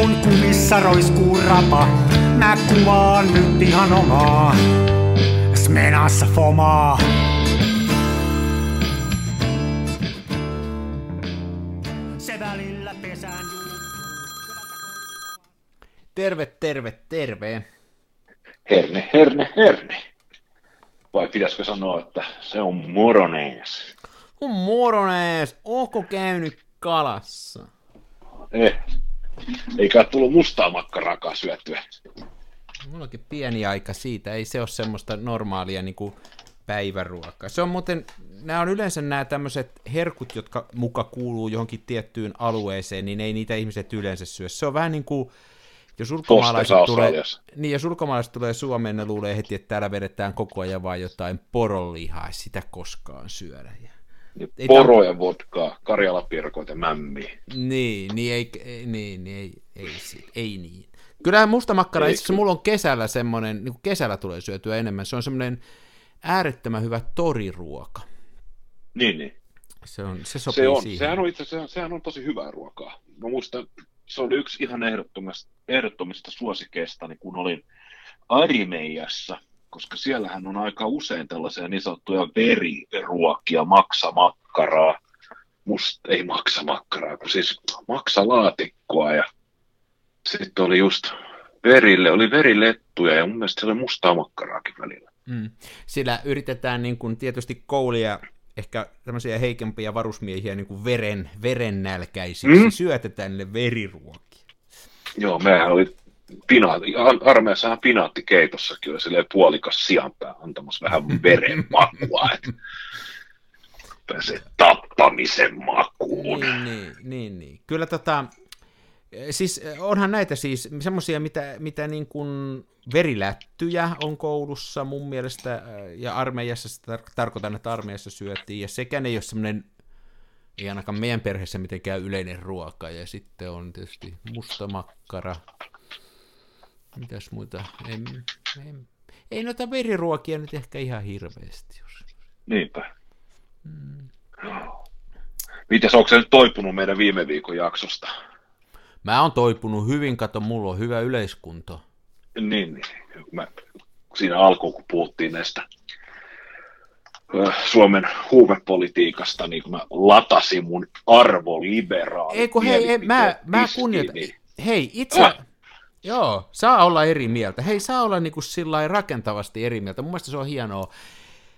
kun kumissa roiskuu rapa, mä kuvaan nyt ihan omaa. Smenassa fomaa. Se välillä pesään Terve, terve, terve. Herne, herne, herne. Vai pitäisikö sanoa, että se on moronees? On moronees, onko käynyt kalassa? Eh, eikä tullut mustaa makkaraakaan syötyä. Mulla onkin pieni aika siitä, ei se ole semmoista normaalia niin kuin päiväruokaa. Se on muuten, nämä on yleensä nämä tämmöiset herkut, jotka muka kuuluu johonkin tiettyyn alueeseen, niin ei niitä ihmiset yleensä syö. Se on vähän niin kuin, jos ulkomaalaiset, tulee, niin jos ulkomaalaiset tulee Suomeen, ne luulee heti, että täällä vedetään koko ajan vain jotain poronlihaa, ei sitä koskaan syödä. Ja ei Poro ja vodkaa, karjalapirkoita, mämmi. Niin, niin ei, ei, niin, niin, ei, ei, ei, ei niin. Kyllähän mustamakkara, itse asiassa mulla on kesällä semmoinen, niin kuin kesällä tulee syötyä enemmän, se on semmoinen äärettömän hyvä toriruoka. Niin, niin. Se, on, se sopii se on, siihen. Sehän on itse sehän, sehän on tosi hyvää ruokaa. Mä muistan, se oli yksi ihan ehdottomista, ehdottomista suosikeistani, kun olin Arimeijassa – koska siellähän on aika usein tällaisia niin sanottuja veriruokia, maksamakkaraa, must, ei maksamakkaraa, kun siis maksalaatikkoa ja sitten oli just verille, oli verilettuja ja mun mielestä siellä oli mustaa makkaraakin välillä. Mm. Sillä yritetään niin kuin tietysti koulia ehkä tämmöisiä heikempiä varusmiehiä niin kuin veren, verennälkäisiksi, mm. syötetään niille veriruokia. Joo, mehän oli pinaatti, armeijassahan pinaattikeitossakin oli silleen puolikas sianpää antamassa vähän veren makua, että pääsee tappamisen makuun. Niin, niin, niin, niin. Kyllä tota, siis onhan näitä siis semmoisia, mitä, mitä niin kuin verilättyjä on koulussa mun mielestä, ja armeijassa sitä tarkoitan, että armeijassa syötiin, ja sekään ei ole semmoinen ei ainakaan meidän perheessä mitenkään yleinen ruoka, ja sitten on tietysti mustamakkara, Mitäs muita? En, en, ei noita veriruokia nyt ehkä ihan hirveästi. Jos... Niinpä. Mm. Mitäs, onko se nyt toipunut meidän viime viikon jaksosta? Mä oon toipunut hyvin, kato, mulla on hyvä yleiskunto. Niin, niin. Mä, siinä alkuun, kun puhuttiin näistä Suomen huumepolitiikasta, niin kun mä latasin mun arvoliberaali. Ei kun hei, ei, mä, mä kunnioitan. Niin... Hei, itse. Joo, saa olla eri mieltä. Hei, saa olla niin kuin sillä rakentavasti eri mieltä. Mun mielestä se on hienoa.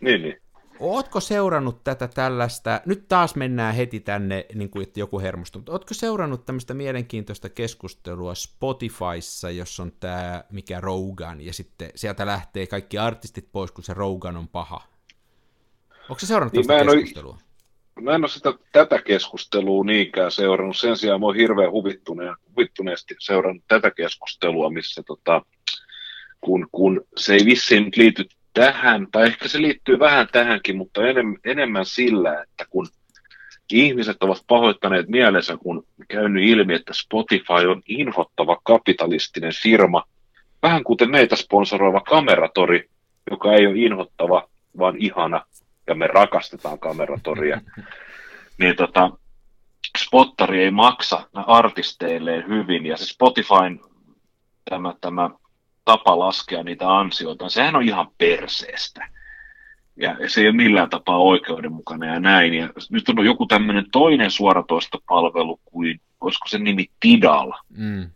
Niin, niin. Ootko seurannut tätä tällaista, nyt taas mennään heti tänne, niin kuin että joku hermostuu, mutta ootko seurannut tämmöistä mielenkiintoista keskustelua Spotifyssa, jossa on tämä mikä Rogan, ja sitten sieltä lähtee kaikki artistit pois, kun se Rogan on paha? Onko se seurannut niin tästä keskustelua? Ole mä en ole sitä, tätä keskustelua niinkään seurannut. Sen sijaan mä oon hirveän huvittune, huvittuneesti seurannut tätä keskustelua, missä tota, kun, kun se ei vissiin liity tähän, tai ehkä se liittyy vähän tähänkin, mutta enem, enemmän sillä, että kun ihmiset ovat pahoittaneet mielensä, kun käynyt ilmi, että Spotify on inhottava kapitalistinen firma, vähän kuten meitä sponsoroiva kameratori, joka ei ole inhottava, vaan ihana ja me rakastetaan kameratoria, niin tota, spottari ei maksa artisteilleen hyvin, ja se Spotifyn tämä, tämä tapa laskea niitä ansioita, sehän on ihan perseestä. Ja se ei ole millään tapaa oikeudenmukainen ja näin. Ja nyt on joku tämmöinen toinen suoratoistopalvelu kuin, olisiko se nimi Tidal. Mm.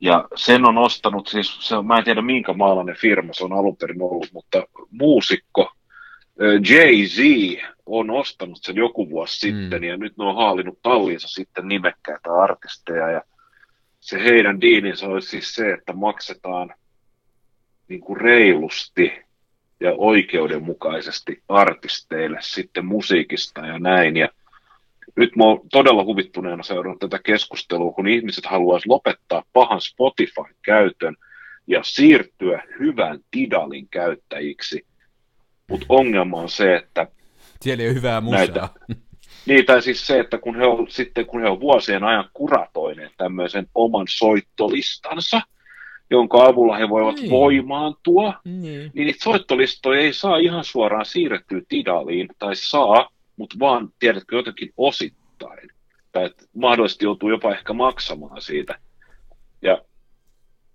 Ja sen on ostanut, siis se, mä en tiedä minkä maalainen firma se on alun perin ollut, mutta muusikko Jay-Z on ostanut sen joku vuosi mm. sitten ja nyt ne on haalinut tallinsa sitten nimekkäitä artisteja ja se heidän diininsä olisi siis se, että maksetaan niin kuin reilusti ja oikeudenmukaisesti artisteille sitten musiikista ja näin. Ja nyt mä oon todella huvittuneena seurannut tätä keskustelua, kun ihmiset haluaisivat lopettaa pahan Spotify-käytön ja siirtyä hyvän Tidalin käyttäjiksi – mutta ongelma on se, että... Siellä ei ole hyvää musaa. Näitä, niin, tai siis se, että kun he on, sitten kun he on vuosien ajan kuratoineet tämmöisen oman soittolistansa, jonka avulla he voivat niin. voimaantua, niin. niin niitä soittolistoja ei saa ihan suoraan siirrettyä Tidaliin, tai saa, mutta vaan, tiedätkö, jotenkin osittain. Tai että mahdollisesti joutuu jopa ehkä maksamaan siitä. Ja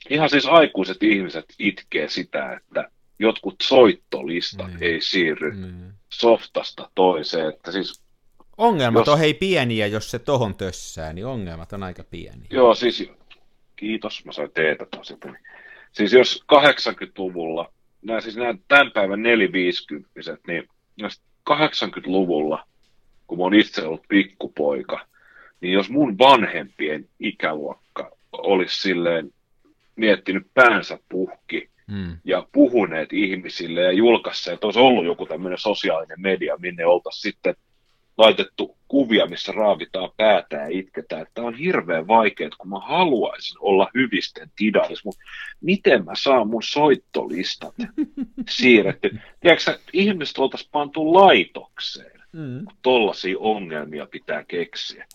ihan siis aikuiset ihmiset itkee sitä, että jotkut soittolistat mm. ei siirry mm. softasta toiseen. Että siis, ongelmat jos... on hei pieniä, jos se tohon tössää, niin ongelmat on aika pieniä. Joo, siis kiitos, mä sain teetä taas. Siis jos 80-luvulla, nämä siis nämä tämän päivän 450 niin jos 80-luvulla, kun mä oon itse ollut pikkupoika, niin jos mun vanhempien ikäluokka olisi silleen miettinyt päänsä puhki mm. ja puhuneet ihmisille ja julkaisseet, olisi ollut joku tämmöinen sosiaalinen media, minne oltaisiin sitten laitettu kuvia, missä raavitaan päätä ja itketään. Tämä on hirveän vaikeaa, kun mä haluaisin olla hyvisten tidais, mutta miten mä saan mun soittolistat siirretty? Tiedätkö ihmiset oltaisiin pantu laitokseen, mm. kun tollaisia ongelmia pitää keksiä.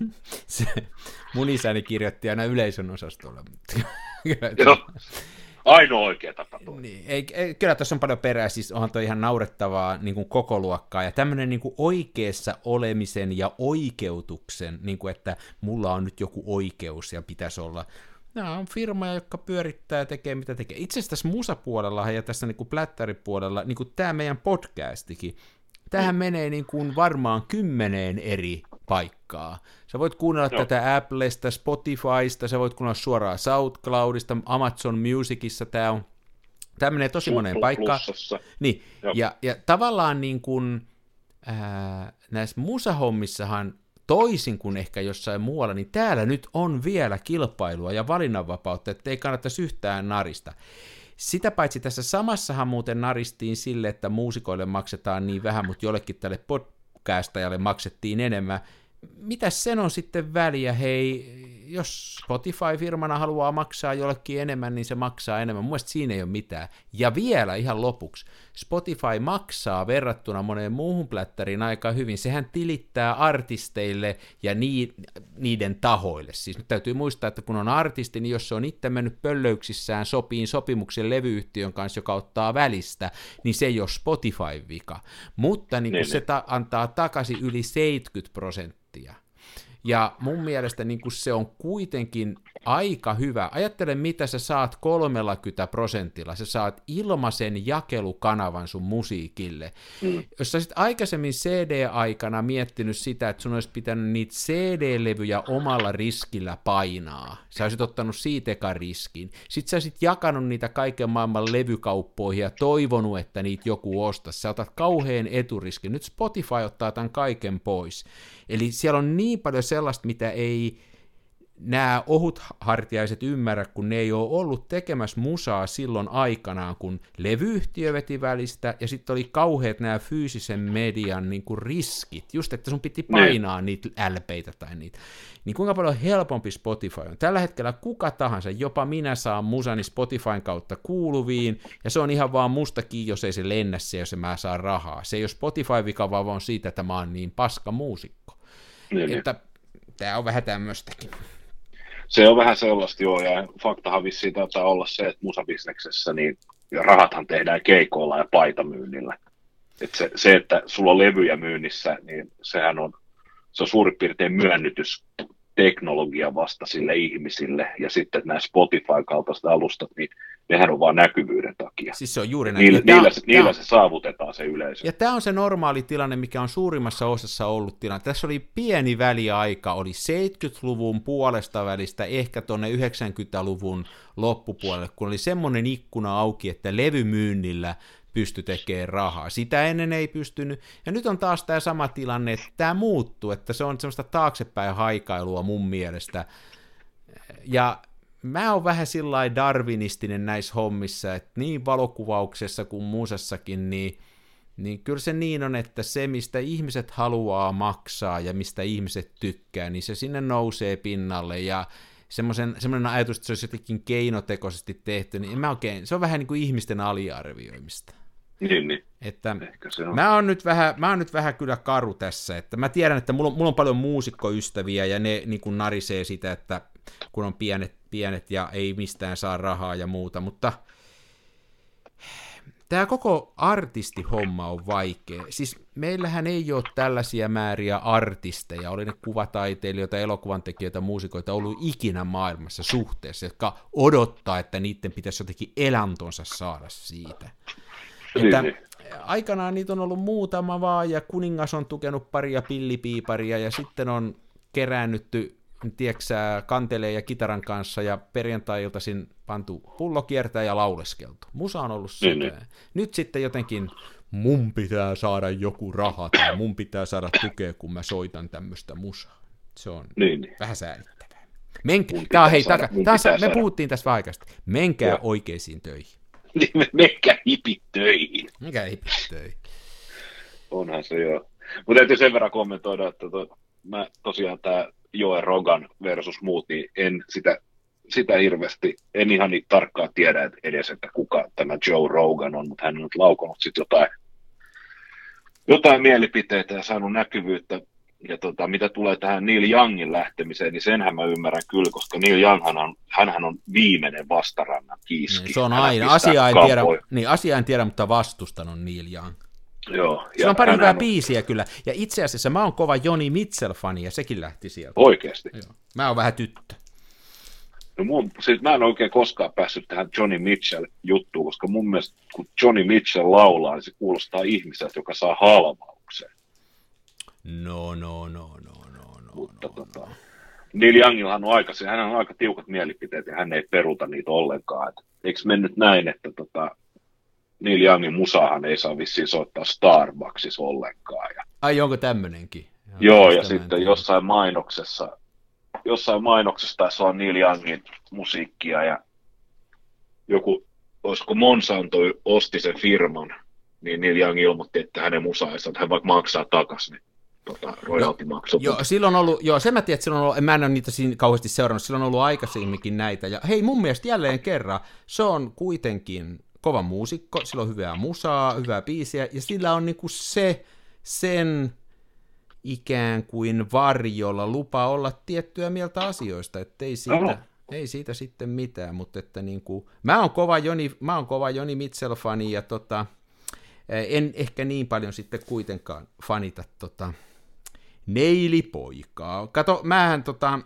Se, mun isäni kirjoitti aina yleisön osastolla. Joo. Ainoa oikea tapa Niin, ei, ei, kyllä tuossa on paljon perää, siis onhan toi ihan naurettavaa niin kuin koko luokkaa, ja tämmöinen niin oikeassa olemisen ja oikeutuksen, niin kuin, että mulla on nyt joku oikeus ja pitäisi olla, nämä on firmoja, jotka pyörittää ja tekee mitä tekee. Itse asiassa tässä musapuolella ja tässä niin kuin plättäripuolella, niin kuin tämä meidän podcastikin, tähän menee niin kuin varmaan kymmeneen eri paikkaa. Sä voit kuunnella Joo. tätä Applesta, Spotifysta, sä voit kuunnella suoraan SoundCloudista, Amazon Musicissa tämä on. Tämä menee tosi moneen paikkaan. Niin, ja, ja tavallaan niin kuin, ää, näissä musahommissahan toisin kuin ehkä jossain muualla, niin täällä nyt on vielä kilpailua ja valinnanvapautta, että ei kannattaisi yhtään narista. Sitä paitsi tässä samassahan muuten naristiin sille, että muusikoille maksetaan niin vähän, mutta jollekin tälle podcastajalle maksettiin enemmän. Mitä sen on sitten väliä? Hei, jos Spotify-firmana haluaa maksaa jollekin enemmän, niin se maksaa enemmän. Mun mielestä siinä ei ole mitään. Ja vielä ihan lopuksi, Spotify maksaa verrattuna moneen muuhun plättäriin aika hyvin. Sehän tilittää artisteille ja niiden tahoille. Siis nyt täytyy muistaa, että kun on artisti, niin jos se on itse mennyt pöllöyksissään sopiin sopimuksen levyyhtiön kanssa, joka ottaa välistä, niin se ei ole Spotify-vika. Mutta niin, niin se ta- antaa takaisin yli 70 prosenttia. Ja mun mielestä niin kuin se on kuitenkin aika hyvä. Ajattele, mitä sä saat 30 prosentilla. Sä saat ilmaisen jakelukanavan sun musiikille. Mm. Jos sä sit aikaisemmin CD-aikana miettinyt sitä, että sun olisi pitänyt niitä CD-levyjä omalla riskillä painaa, sä olisit ottanut siitä riskin. Sitten sä olisit jakanut niitä kaiken maailman levykauppoihin ja toivonut, että niitä joku ostaisi. Sä otat kauheen eturiskin. Nyt Spotify ottaa tämän kaiken pois. Eli siellä on niin paljon sellaista, mitä ei nämä ohuthartiaiset ymmärrä, kun ne ei ole ollut tekemässä musaa silloin aikanaan, kun levyyhtiö veti välistä, ja sitten oli kauheat nämä fyysisen median niin kuin riskit, just että sun piti painaa ne. niitä LPitä tai niitä. Niin kuinka paljon helpompi Spotify on. Tällä hetkellä kuka tahansa, jopa minä saan musani Spotifyn kautta kuuluviin, ja se on ihan vaan musta kiinni, jos ei se lennä se, jos mä saan rahaa. Se ei ole Spotify-vika, vaan on siitä, että mä oon niin paska muusikko. Niin, niin. että tämä on vähän tämmöistäkin. Se on vähän sellaista, joo, ja faktahan vissiin taitaa olla se, että musabisneksessä niin rahathan tehdään keikoilla ja paitamyynnillä. Et se, se, että sulla on levyjä myynnissä, niin sehän on, se on suurin piirtein myönnytys teknologia vasta sille ihmisille, ja sitten nämä Spotify-kaltaiset alustat, niin nehän on vain näkyvyyden takia. Siis se on juuri näin. Niillä, niillä, se, niillä se saavutetaan se yleisö. Ja tämä on se normaali tilanne, mikä on suurimmassa osassa ollut tilanne. Tässä oli pieni väliaika, oli 70-luvun puolesta välistä ehkä tuonne 90-luvun loppupuolelle, kun oli semmoinen ikkuna auki, että levymyynnillä pysty tekemään rahaa. Sitä ennen ei pystynyt. Ja nyt on taas tämä sama tilanne, että tämä muuttuu, että se on semmoista taaksepäin haikailua mun mielestä. Ja mä oon vähän sillä darwinistinen näissä hommissa, että niin valokuvauksessa kuin muusessakin, niin, niin kyllä se niin on, että se, mistä ihmiset haluaa maksaa ja mistä ihmiset tykkää, niin se sinne nousee pinnalle ja semmoinen ajatus, että se olisi jotenkin keinotekoisesti tehty, niin mä oikein, se on vähän niin kuin ihmisten aliarvioimista. Niin, niin. Että. Mä, oon nyt vähän, mä oon nyt vähän kyllä karu tässä, että mä tiedän, että mulla on, mulla on paljon muusikkoystäviä ja ne niin kuin narisee sitä, että kun on pienet, pienet ja ei mistään saa rahaa ja muuta, mutta tämä koko artistihomma on vaikea. Siis meillähän ei ole tällaisia määriä artisteja, oli ne kuvataiteilijoita, elokuvantekijöitä, muusikoita ollut ikinä maailmassa suhteessa, jotka odottaa, että niiden pitäisi jotenkin elantonsa saada siitä. Että Niin, aikanaan niitä on ollut muutama vaan, ja kuningas on tukenut paria pillipiiparia, ja sitten on keräännytty, tieksää, kantelee ja kitaran kanssa, ja perjantai-iltaisin pantu pullo kiertää ja lauleskeltu. Musa on ollut sitä. Niin, niin. Nyt sitten jotenkin mun pitää saada joku raha, tai mun pitää saada tukea, kun mä soitan tämmöistä musaa. Se on niin, niin. vähän säälittävää. Menk- Tää on, hei, saada- taka, tää pitää me saada. puhuttiin tässä vähän. Menkää Joo. oikeisiin töihin. Niin me menkää hipit töihin. Mikä ei töihin? Onhan se joo. Mutta täytyy sen verran kommentoida, että to, mä tosiaan tämä Joe Rogan versus muut, niin en sitä, sitä hirveästi, en ihan niin tarkkaan tiedä et edes, että kuka tämä Joe Rogan on, mutta hän on nyt laukonut sitten jotain, jotain mielipiteitä ja saanut näkyvyyttä. Ja tota, mitä tulee tähän Neil Youngin lähtemiseen, niin senhän mä ymmärrän kyllä, koska Neil Younghan on, hänhän on viimeinen vastarannan kiiski. Niin, se on aina. Asia en, tiedä, niin, asia en tiedä, mutta vastustan on Neil Young. Joo, Sillä on pari hyvää on- biisiä kyllä. Ja itse asiassa mä oon kova Joni Mitchell-fani, ja sekin lähti sieltä. Oikeasti. Joo. Mä oon vähän tyttö. No mun, siis mä en oikein koskaan päässyt tähän Johnny Mitchell-juttuun, koska mun mielestä kun Johnny Mitchell laulaa, niin se kuulostaa ihmiseltä, joka saa halvauksen. No, no, no, no, no, no, Mutta no, tota, no. Neil Youngillahan on aika, hän on aika tiukat mielipiteet ja hän ei peruta niitä ollenkaan. Et, eikö mennyt näin, että tota, Neil Youngin musahan ei saa vissiin soittaa Starbucksissa ollenkaan. Ja, Ai onko tämmöinenkin? joo, ja mä en sitten jossain mainoksessa, jossain mainoksessa taisi olla Neil Youngin musiikkia ja joku, olisiko Monsanto osti sen firman, niin Neil Young ilmoitti, että hänen musaansa, että hän vaikka maksaa takaisin, niin tota, royaltimaksut. Joo, silloin on ollut, joo, sen mä tiedän, että silloin on ollut, mä en ole niitä siinä kauheasti seurannut, silloin on ollut aikaisemminkin näitä, ja hei, mun mielestä jälleen kerran, se on kuitenkin kova muusikko, sillä on hyvää musaa, hyvää biisiä, ja sillä on niinku se, sen ikään kuin varjolla lupa olla tiettyä mieltä asioista, että ei siitä, ei siitä sitten mitään, mutta että niinku, mä oon kova Joni, mä oon kova Joni Mitchell-fani, ja tota, en ehkä niin paljon sitten kuitenkaan fanita tota, Neilipoikaa. Kato, mähän tota,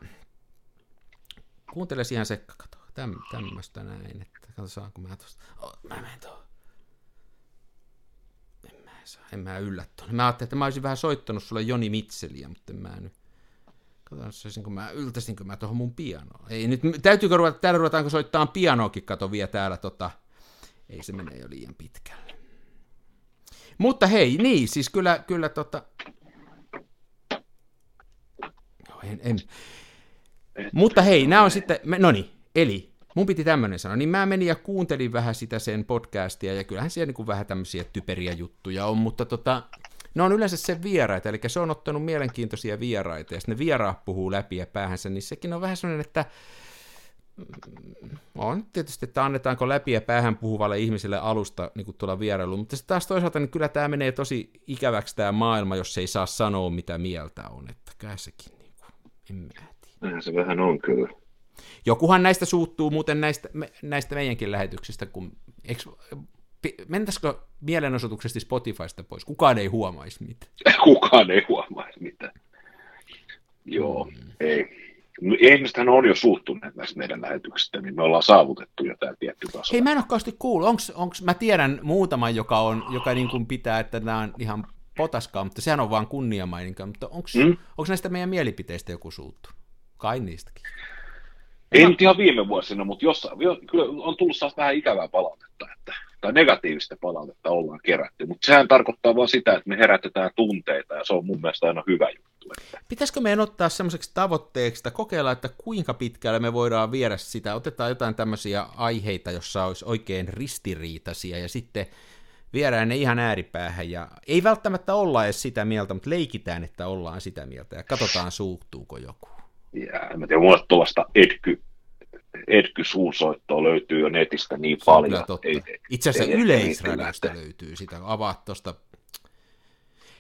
kuuntele ihan sekka, kato, täm, tämmöstä näin, että kato saanko mä tosta, oh, mä menen tuohon. En mä saa, en mä yllä tuonne. Mä ajattelin, että mä olisin vähän soittanut sulle Joni Mitselliä, mutta en mä nyt. Katsotaan, saisinko mä, yltäisinkö mä tuohon mun pianoon. Ei nyt, täytyykö ruveta, täällä ruvetaanko soittaa pianoakin, kato vielä täällä tota, ei se mene jo liian pitkälle. Mutta hei, niin, siis kyllä, kyllä tota... Joo, en, en. Mutta hei, nämä on sitten, no niin, eli mun piti tämmöinen sanoa, niin mä menin ja kuuntelin vähän sitä sen podcastia, ja kyllähän siellä niin vähän tämmöisiä typeriä juttuja on, mutta tota, ne on yleensä sen vieraita, eli se on ottanut mielenkiintoisia vieraita, ja sitten ne vieraat puhuu läpi ja päähänsä, niin sekin on vähän sellainen, että on tietysti, että annetaanko läpi ja päähän puhuvalle ihmiselle alusta niin kuin tuolla vierailuun, mutta taas toisaalta niin kyllä tämä menee tosi ikäväksi tämä maailma, jos ei saa sanoa mitä mieltä on, että kai sekin niin kuin, en mä tiedä. Se vähän on kyllä. Jokuhan näistä suuttuu muuten näistä, me, näistä meidänkin lähetyksistä, kun eikö, mentäisikö mielenosoituksesti Spotifysta pois? Kukaan ei huomaisi mitään. Kukaan ei huomaisi mitään. Joo, mm. ei. No, Ihmistähän on jo suuttuneet näistä meidän lähetyksistä, niin me ollaan saavutettu jo tämä tietty taso. Hei, mä en ole kauheasti kuullut. Onks, onks, mä tiedän muutaman, joka, on, joka niin kuin pitää, että nämä on ihan potaskaa, mutta sehän on vaan kunniamaininka. Mutta onko Mm. mm? näistä meidän mielipiteistä joku suuttu? Kai niistäkin. Ei nyt ihan viime vuosina, mutta jossain, jo, kyllä on tullut taas vähän ikävää palautetta, että, tai negatiivista palautetta ollaan kerätty, mutta sehän tarkoittaa vaan sitä, että me herätetään tunteita, ja se on mun mielestä aina hyvä juttu. Että, Pitäisikö meidän ottaa semmoiseksi tavoitteeksi, että kokeilla, että kuinka pitkälle me voidaan viedä sitä. Otetaan jotain tämmöisiä aiheita, jossa olisi oikein ristiriitaisia, ja sitten viedään ne ihan ääripäähän. Ja ei välttämättä olla edes sitä mieltä, mutta leikitään, että ollaan sitä mieltä, ja katsotaan suuttuuko joku. Ja en tiedä, mulle tuollaista Edky, Edky suusoittoa löytyy jo netistä niin Se on paljon. Ei, Itse asiassa ei yleisradiosta löytyy sitä, avaat tuosta.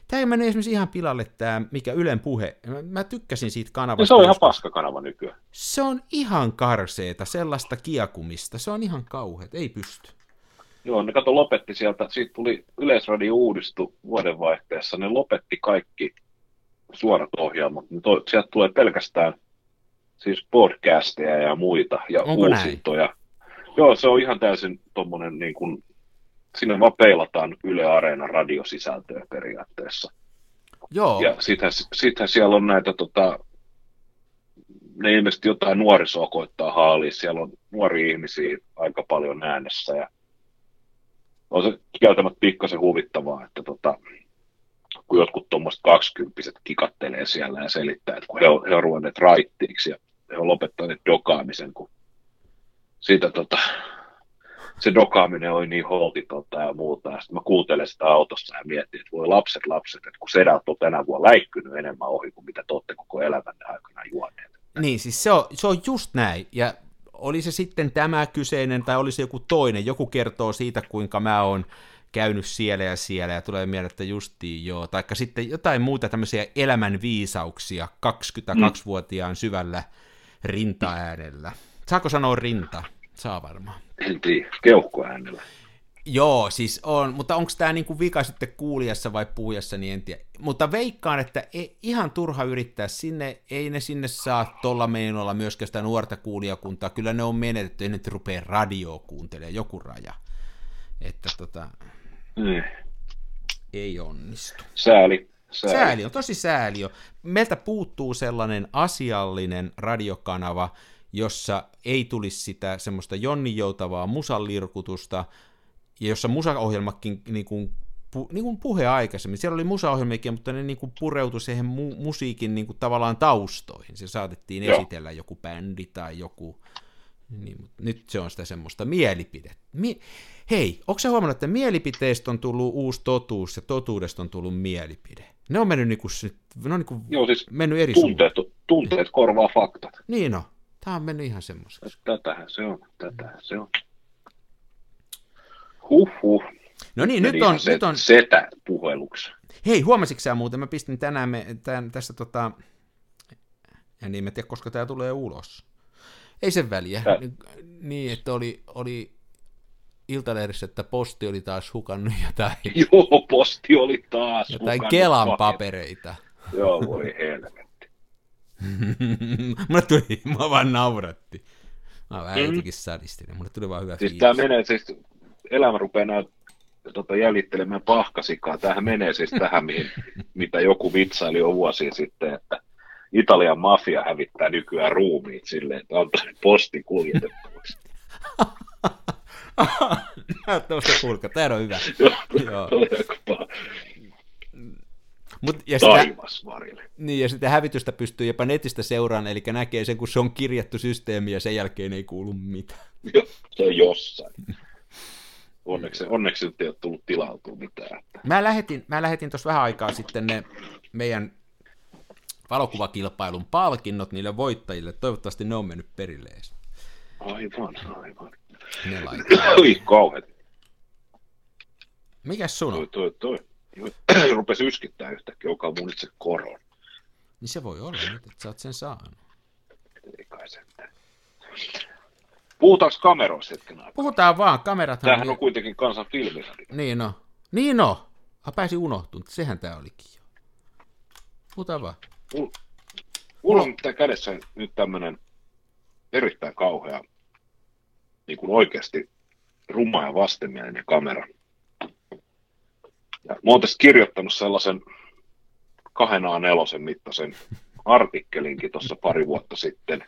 Tämä ei mennyt esimerkiksi ihan pilalle tämä, mikä Ylen puhe. Mä, tykkäsin siitä kanavasta. Ja se on ihan joskus. paskakanava nykyään. Se on ihan karseeta, sellaista kiakumista. Se on ihan kauheat, ei pysty. Joo, ne kato lopetti sieltä, siitä tuli Yleisradio uudistu vuodenvaihteessa, ne lopetti kaikki suorat ohjelmat, niin to, sieltä tulee pelkästään siis podcasteja ja muita ja Onko uusintoja. Näin? Joo, se on ihan täysin tuommoinen, niin kuin, sinne vaan peilataan Yle Areena radiosisältöä periaatteessa. Joo. Ja sittenhän, sittenhän siellä on näitä, tota, ne ilmeisesti jotain nuorisoa koittaa haalia, siellä on nuoria ihmisiä aika paljon äänessä ja on se kieltämättä pikkasen huvittavaa, että tota, kun jotkut tuommoiset kaksikymppiset kikattelee siellä ja selittää, että kun he on, he on ruvenneet raittiiksi ja he on lopettaneet dokaamisen, kun siitä tota, se dokaaminen oli niin holtitonta ja muuta. Ja sitten mä kuuntelen sitä autossa ja mietin, että voi lapset, lapset, että kun sedät on tänä vuonna läikkynyt enemmän ohi kuin mitä te olette koko elämänne aikana juoneet. Niin, siis se on, se on just näin. Ja oli se sitten tämä kyseinen tai oli se joku toinen, joku kertoo siitä, kuinka mä oon käynyt siellä ja siellä, ja tulee mieleen, että justiin joo, taikka sitten jotain muuta tämmöisiä elämän viisauksia 22-vuotiaan syvällä rintaäänellä. Saako sanoa rinta? Saa varmaan. En tiedä, keuhkoäänellä. Joo, siis on, mutta onko tämä niinku vika sitten kuulijassa vai puhujassa, niin en tiedä. Mutta veikkaan, että ei, ihan turha yrittää sinne, ei ne sinne saa tuolla meinolla myöskään sitä nuorta kuulijakuntaa. Kyllä ne on menetetty, ennen että rupeaa radioa kuuntelemaan, joku raja. Että tota, Mm. ei onnistu. Sääli. Sääli. Sääli on, tosi sääli. Meiltä puuttuu sellainen asiallinen radiokanava, jossa ei tulisi sitä semmoista jonninjoutavaa musalirkutusta, ja jossa musaohjelmakin niin kuin, pu, niin kuin puhe aikaisemmin, siellä oli musaohjelmiakin, mutta ne niin kuin pureutui siihen mu- musiikin niin kuin tavallaan taustoihin. Se saatettiin Joo. esitellä joku bändi tai joku, niin, mutta nyt se on sitä semmoista mielipidettä. Mi- Hei, onko sä huomannut, että mielipiteestä on tullut uusi totuus ja totuudesta on tullut mielipide? Ne on mennyt, niinku, ne on niinku Joo, siis mennyt eri suuntaan. tunteet, tunteet korvaa faktat. Niin on. Tämä on mennyt ihan semmoiseksi. Tätähän se on, tätähän se on. Huhhuh. No niin, nyt on, se, nyt on, setä puheluksi. hei, huomasitko sä muuten, mä pistin tänään me, tämän, tässä tota, en niin mä tiedä, koska tämä tulee ulos. Ei sen väliä. Tää- Niin, Niin, että oli, oli Iltalehdissä, että posti oli taas hukannut jotain, Joo, posti oli taas. jotain Kelan paket- papereita. Joo, voi helvetti. mulle tuli, mua vaan nauratti. Mä vähän jotenkin sadistin, mulle tuli vaan hyvä Mm. Siis fiilis. tämä menee siis, elämä rupeaa näyt, tota, jäljittelemään pahkasikaa. Tämähän menee siis tähän, mihin, mitä joku vitsaili jo vuosia sitten, että Italian mafia hävittää nykyään ruumiit silleen, että antaa ne postin kuljetettavaksi. Näyttää sitä kulka, tää on hyvä. Joo. Mut, ja, sitä, niin, ja sitä hävitystä pystyy jopa netistä seuraan, eli näkee sen, kun se on kirjattu systeemi ja sen jälkeen ei kuulu mitään. Joo, se on jossain. Onneksi, onneksi nyt ei ole tullut tilautua mitään. Mä lähetin, mä lähetin tuossa vähän aikaa sitten ne meidän valokuvakilpailun palkinnot niille voittajille. Toivottavasti ne on mennyt perille edes. Aivan, aivan. Ne. Oi, kauhean. Mikäs sun Toi, on? toi, toi. Rupesi yskittää yhtäkkiä, joka mun itse koron. Niin se voi olla nyt, että sä oot sen saanut. Ei kai sentään. Puhutaanko kameroista hetken aikaa? Puhutaan vaan, kamerat Tämähän on kuitenkin kansan filmiradio. Niin no. Niin no. Mä pääsin unohtunut, sehän tää olikin jo. Puhutaan vaan. Mulla, mulla on tää kädessä nyt tämmönen erittäin kauhea, niin kuin oikeasti ruma ja vastenmielinen kamera. Ja mä oon tästä kirjoittanut sellaisen kahden A4 mittaisen artikkelinkin tuossa pari vuotta sitten.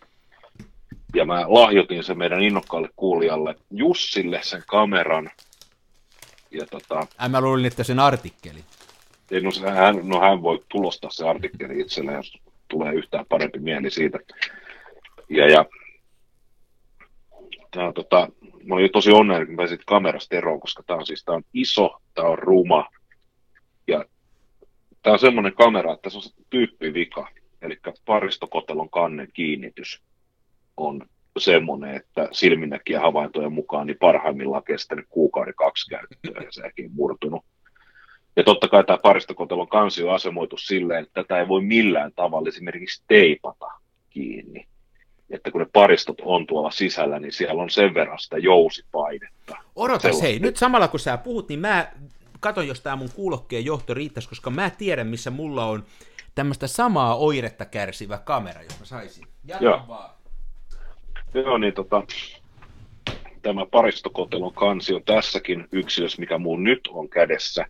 Ja mä lahjoitin sen meidän innokkaalle kuulijalle Jussille sen kameran. Ja tota, Ai mä luulin, että sen artikkeli. Ei, no, hän, no hän voi tulostaa se artikkeli itselleen, jos tulee yhtään parempi mieli siitä. Ja, ja tää on, tota, mä olin tosi onnellinen, kun pääsin kamerasta eroon, koska tämä on siis tää on iso, tämä on ruma. Ja tämä on semmoinen kamera, että se on se tyyppivika, eli paristokotelon kannen kiinnitys on semmoinen, että silminnäkijä havaintojen mukaan niin parhaimmillaan kestänyt kuukauden kaksi käyttöä ja sekin murtunut. Ja totta kai tämä paristokotelon kansi on asemoitu silleen, että tätä ei voi millään tavalla esimerkiksi teipata kiinni. että kun ne paristot on tuolla sisällä, niin siellä on sen verran sitä jousipainetta. Odotas, Sellaista. hei, nyt samalla kun sä puhut, niin mä katon, jos tämä mun kuulokkeen johto riittäisi, koska mä tiedän, missä mulla on tämmöistä samaa oiretta kärsivä kamera, jos mä saisin. Jatka Joo. vaan. Joo, niin tota, tämä paristokotelon kansi on tässäkin yksilössä, mikä mun nyt on kädessä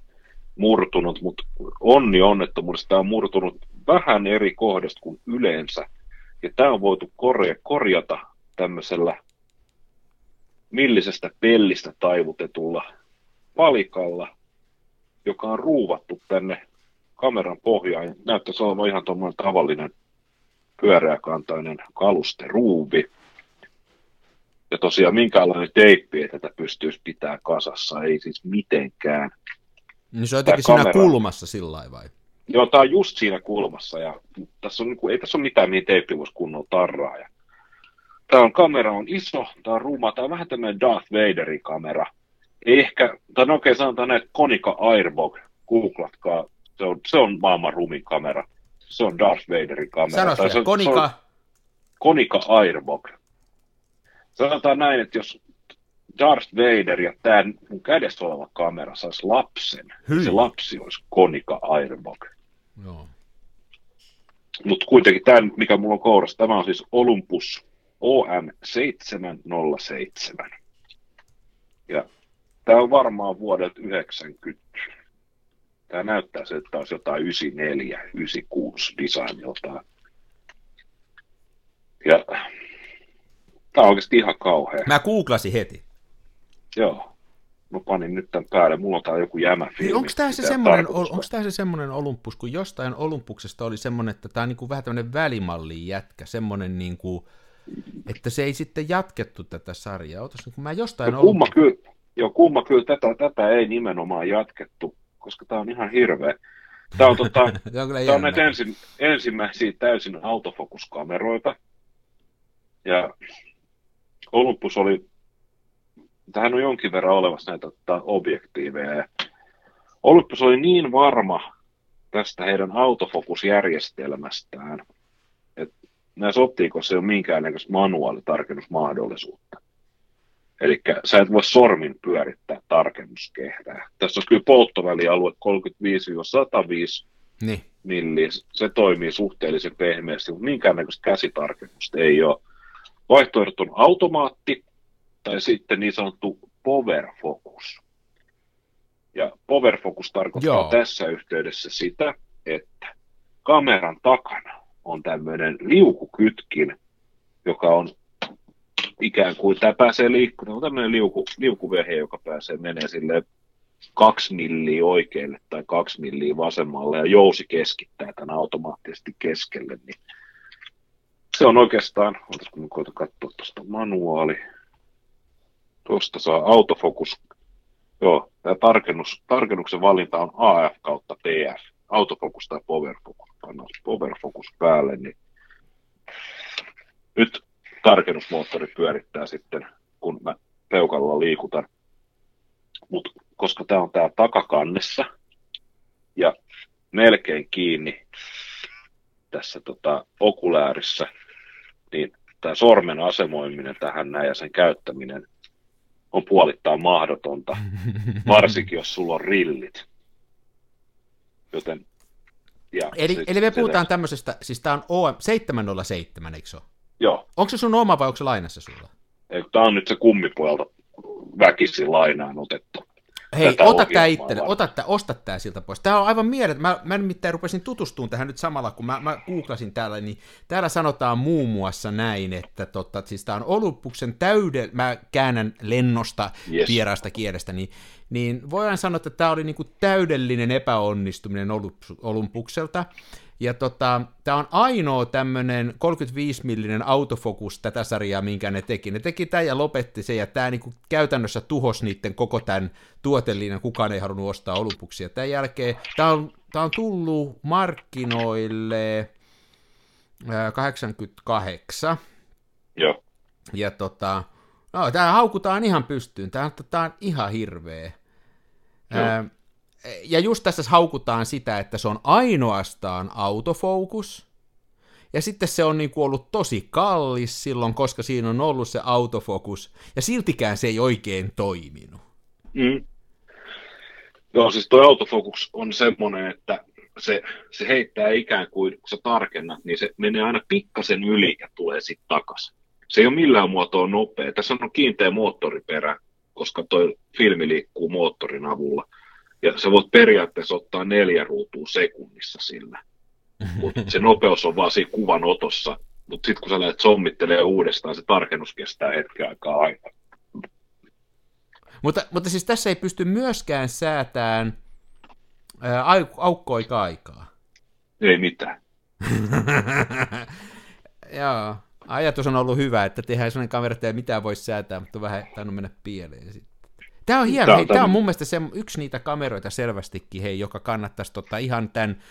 murtunut, mutta onni onnettomuudesta tämä on murtunut vähän eri kohdasta kuin yleensä. Ja tämä on voitu korja, korjata tämmöisellä millisestä pellistä taivutetulla palikalla, joka on ruuvattu tänne kameran pohjaan. Näyttäisi olevan ihan tuommoinen tavallinen pyöreäkantainen kalusteruuvi. Ja tosiaan minkäänlainen teippi, että tätä pystyisi pitää kasassa, ei siis mitenkään. Niin se on jotenkin siinä kamera. kulmassa sillä lailla vai? Joo, tämä on just siinä kulmassa ja tässä on, niin kuin, ei tässä ole mitään, mihin teippi voisi kunnolla tarraa. Ja tämä on, kamera on iso, tämä on ruuma, tämä on vähän tämmöinen Darth Vaderin kamera. Ehkä, tai no okei sanotaan näin, että Konica Airbog, googlatkaa, se on, se on maailman rumin kamera. Se on Darth Vaderin kamera. Sano se, on Konica Airbog. Sanotaan näin, että jos Darth Vader ja tämä mun kädessä oleva kamera saisi lapsen, Hyi. se lapsi olisi Konica Airbog. Joo. Mutta kuitenkin tämä, mikä mulla on kourassa, tämä on siis Olympus OM707. Ja tämä on varmaan vuodelta 90. Tämä näyttää se, että olisi jotain 94, 96 designiltaan. Ja tämä on oikeasti ihan kauhea. Mä googlasin heti. Joo. Mä panin nyt tämän päälle. Mulla on täällä joku jämäfilmi. Niin onko tämä se on. onko tämä se semmoinen Olympus, kun jostain Olympuksesta oli semmoinen, että tämä on niinku vähän tämmöinen välimallin jätkä, semmoinen niinku, että se ei sitten jatkettu tätä sarjaa. Otas, kun mä jostain No, kumma, Olympus- kyllä, joo, kumma kyllä tätä, tätä ei nimenomaan jatkettu, koska tämä on ihan hirveä. Tämä on, tota, Tämä on tämä on näitä ensin, ensimmäisiä täysin autofokuskameroita. Ja Olympus oli, tähän on jonkin verran olevassa näitä tota, objektiiveja. Ja Olympus oli niin varma tästä heidän autofokusjärjestelmästään, että näissä optiikoissa ei ole minkäännäköistä manuaalitarkennusmahdollisuutta. Eli sä et voi sormin pyörittää tarkennuskehtää. Tässä on kyllä polttovälialue 35-105 Niin. milliä. Se toimii suhteellisen pehmeästi, mutta minkäännäköistä käsitarkennusta ei ole. Vaihtoehdot on automaatti tai sitten niin sanottu power focus. Ja power focus tarkoittaa Joo. tässä yhteydessä sitä, että kameran takana on tämmöinen liukukytkin, joka on ikään kuin, tämä pääsee liikkumaan, on tämmöinen liuku, liukuvehe, joka pääsee menee sille kaksi milliä oikealle tai kaksi milliä vasemmalle ja jousi keskittää tämän automaattisesti keskelle, niin se on oikeastaan, otaisiko mä koitan katsoa tuosta manuaali, tuosta saa autofokus, joo, tämä tarkennus, tarkennuksen valinta on AF kautta PF, autofokus tai power focus, pannaan power focus päälle, niin nyt tarkennusmoottori pyörittää sitten, kun mä peukalla liikutan. Mutta koska tämä on tää takakannessa ja melkein kiinni tässä tota, okuläärissä, niin tämä sormen asemoiminen tähän näin ja sen käyttäminen on puolittain mahdotonta, varsinkin jos sulla on rillit. Joten, ja Eli, sit- eli me se- puhutaan tämmöisestä, siis tämä on OM 707, eikö se ole? Joo, Onko se sun oma vai onko se lainassa sulla? tämä on nyt se kummipojalta väkisin lainaan otettu. Hei, ota tämä itselle, ota tää, osta tämä siltä pois. Tämä on aivan mieletön. Mä, mä nimittäin rupesin tutustumaan tähän nyt samalla, kun mä, mä googlasin täällä, niin täällä sanotaan muun muassa näin, että tota, siis tämä on Olympuksen täydel... Mä käännän lennosta Yes. vieraasta kielestä, niin, niin voidaan sanoa, että tämä oli niinku täydellinen epäonnistuminen Olympukselta. Ja tota, tämä on ainoa tämmöinen 35-millinen autofokus tätä sarjaa, minkä ne teki. Ne teki tämän ja lopetti sen, ja tämä niinku käytännössä tuhos niiden koko tämän tuotelinjan. Kukaan ei halunnut ostaa Olympuksia. Tämän jälkeen tämä on, tää on tullut markkinoille ää, 88, Joo, ja tota, no, tää haukutaan ihan pystyyn. Tää, on- tää on ihan hirveä. Joo. Ää, ja just tässä haukutaan sitä, että se on ainoastaan autofokus, ja sitten se on niin kuin ollut tosi kallis silloin, koska siinä on ollut se autofokus, ja siltikään se ei oikein toiminut. Mm. Joo, siis tuo autofokus on semmoinen, että se, se heittää ikään kuin, kun sä tarkennat, niin se menee aina pikkasen yli ja tulee sitten takaisin. Se ei ole millään muotoa nopea. Tässä on kiinteä moottoriperä, koska tuo filmi liikkuu moottorin avulla. Ja sä voit periaatteessa ottaa neljä ruutua sekunnissa sillä. Mutta se nopeus on vaan siinä kuvan otossa. Mutta sitten kun sä lähdet sommittelee uudestaan, se tarkennus kestää hetken aikaa aina. Mutta, mutta siis tässä ei pysty myöskään säätään aukkoika aikaa. Ei mitään. Joo. Ajatus on ollut hyvä, että tehdään sellainen kamera, että ei mitään voi säätää, mutta vähän tainnut mennä pieleen sitten. Tämä on hieno, tämä, hei, tämä on mun mielestä se, yksi niitä kameroita selvästikin, hei, joka kannattaisi tota, ihan tämän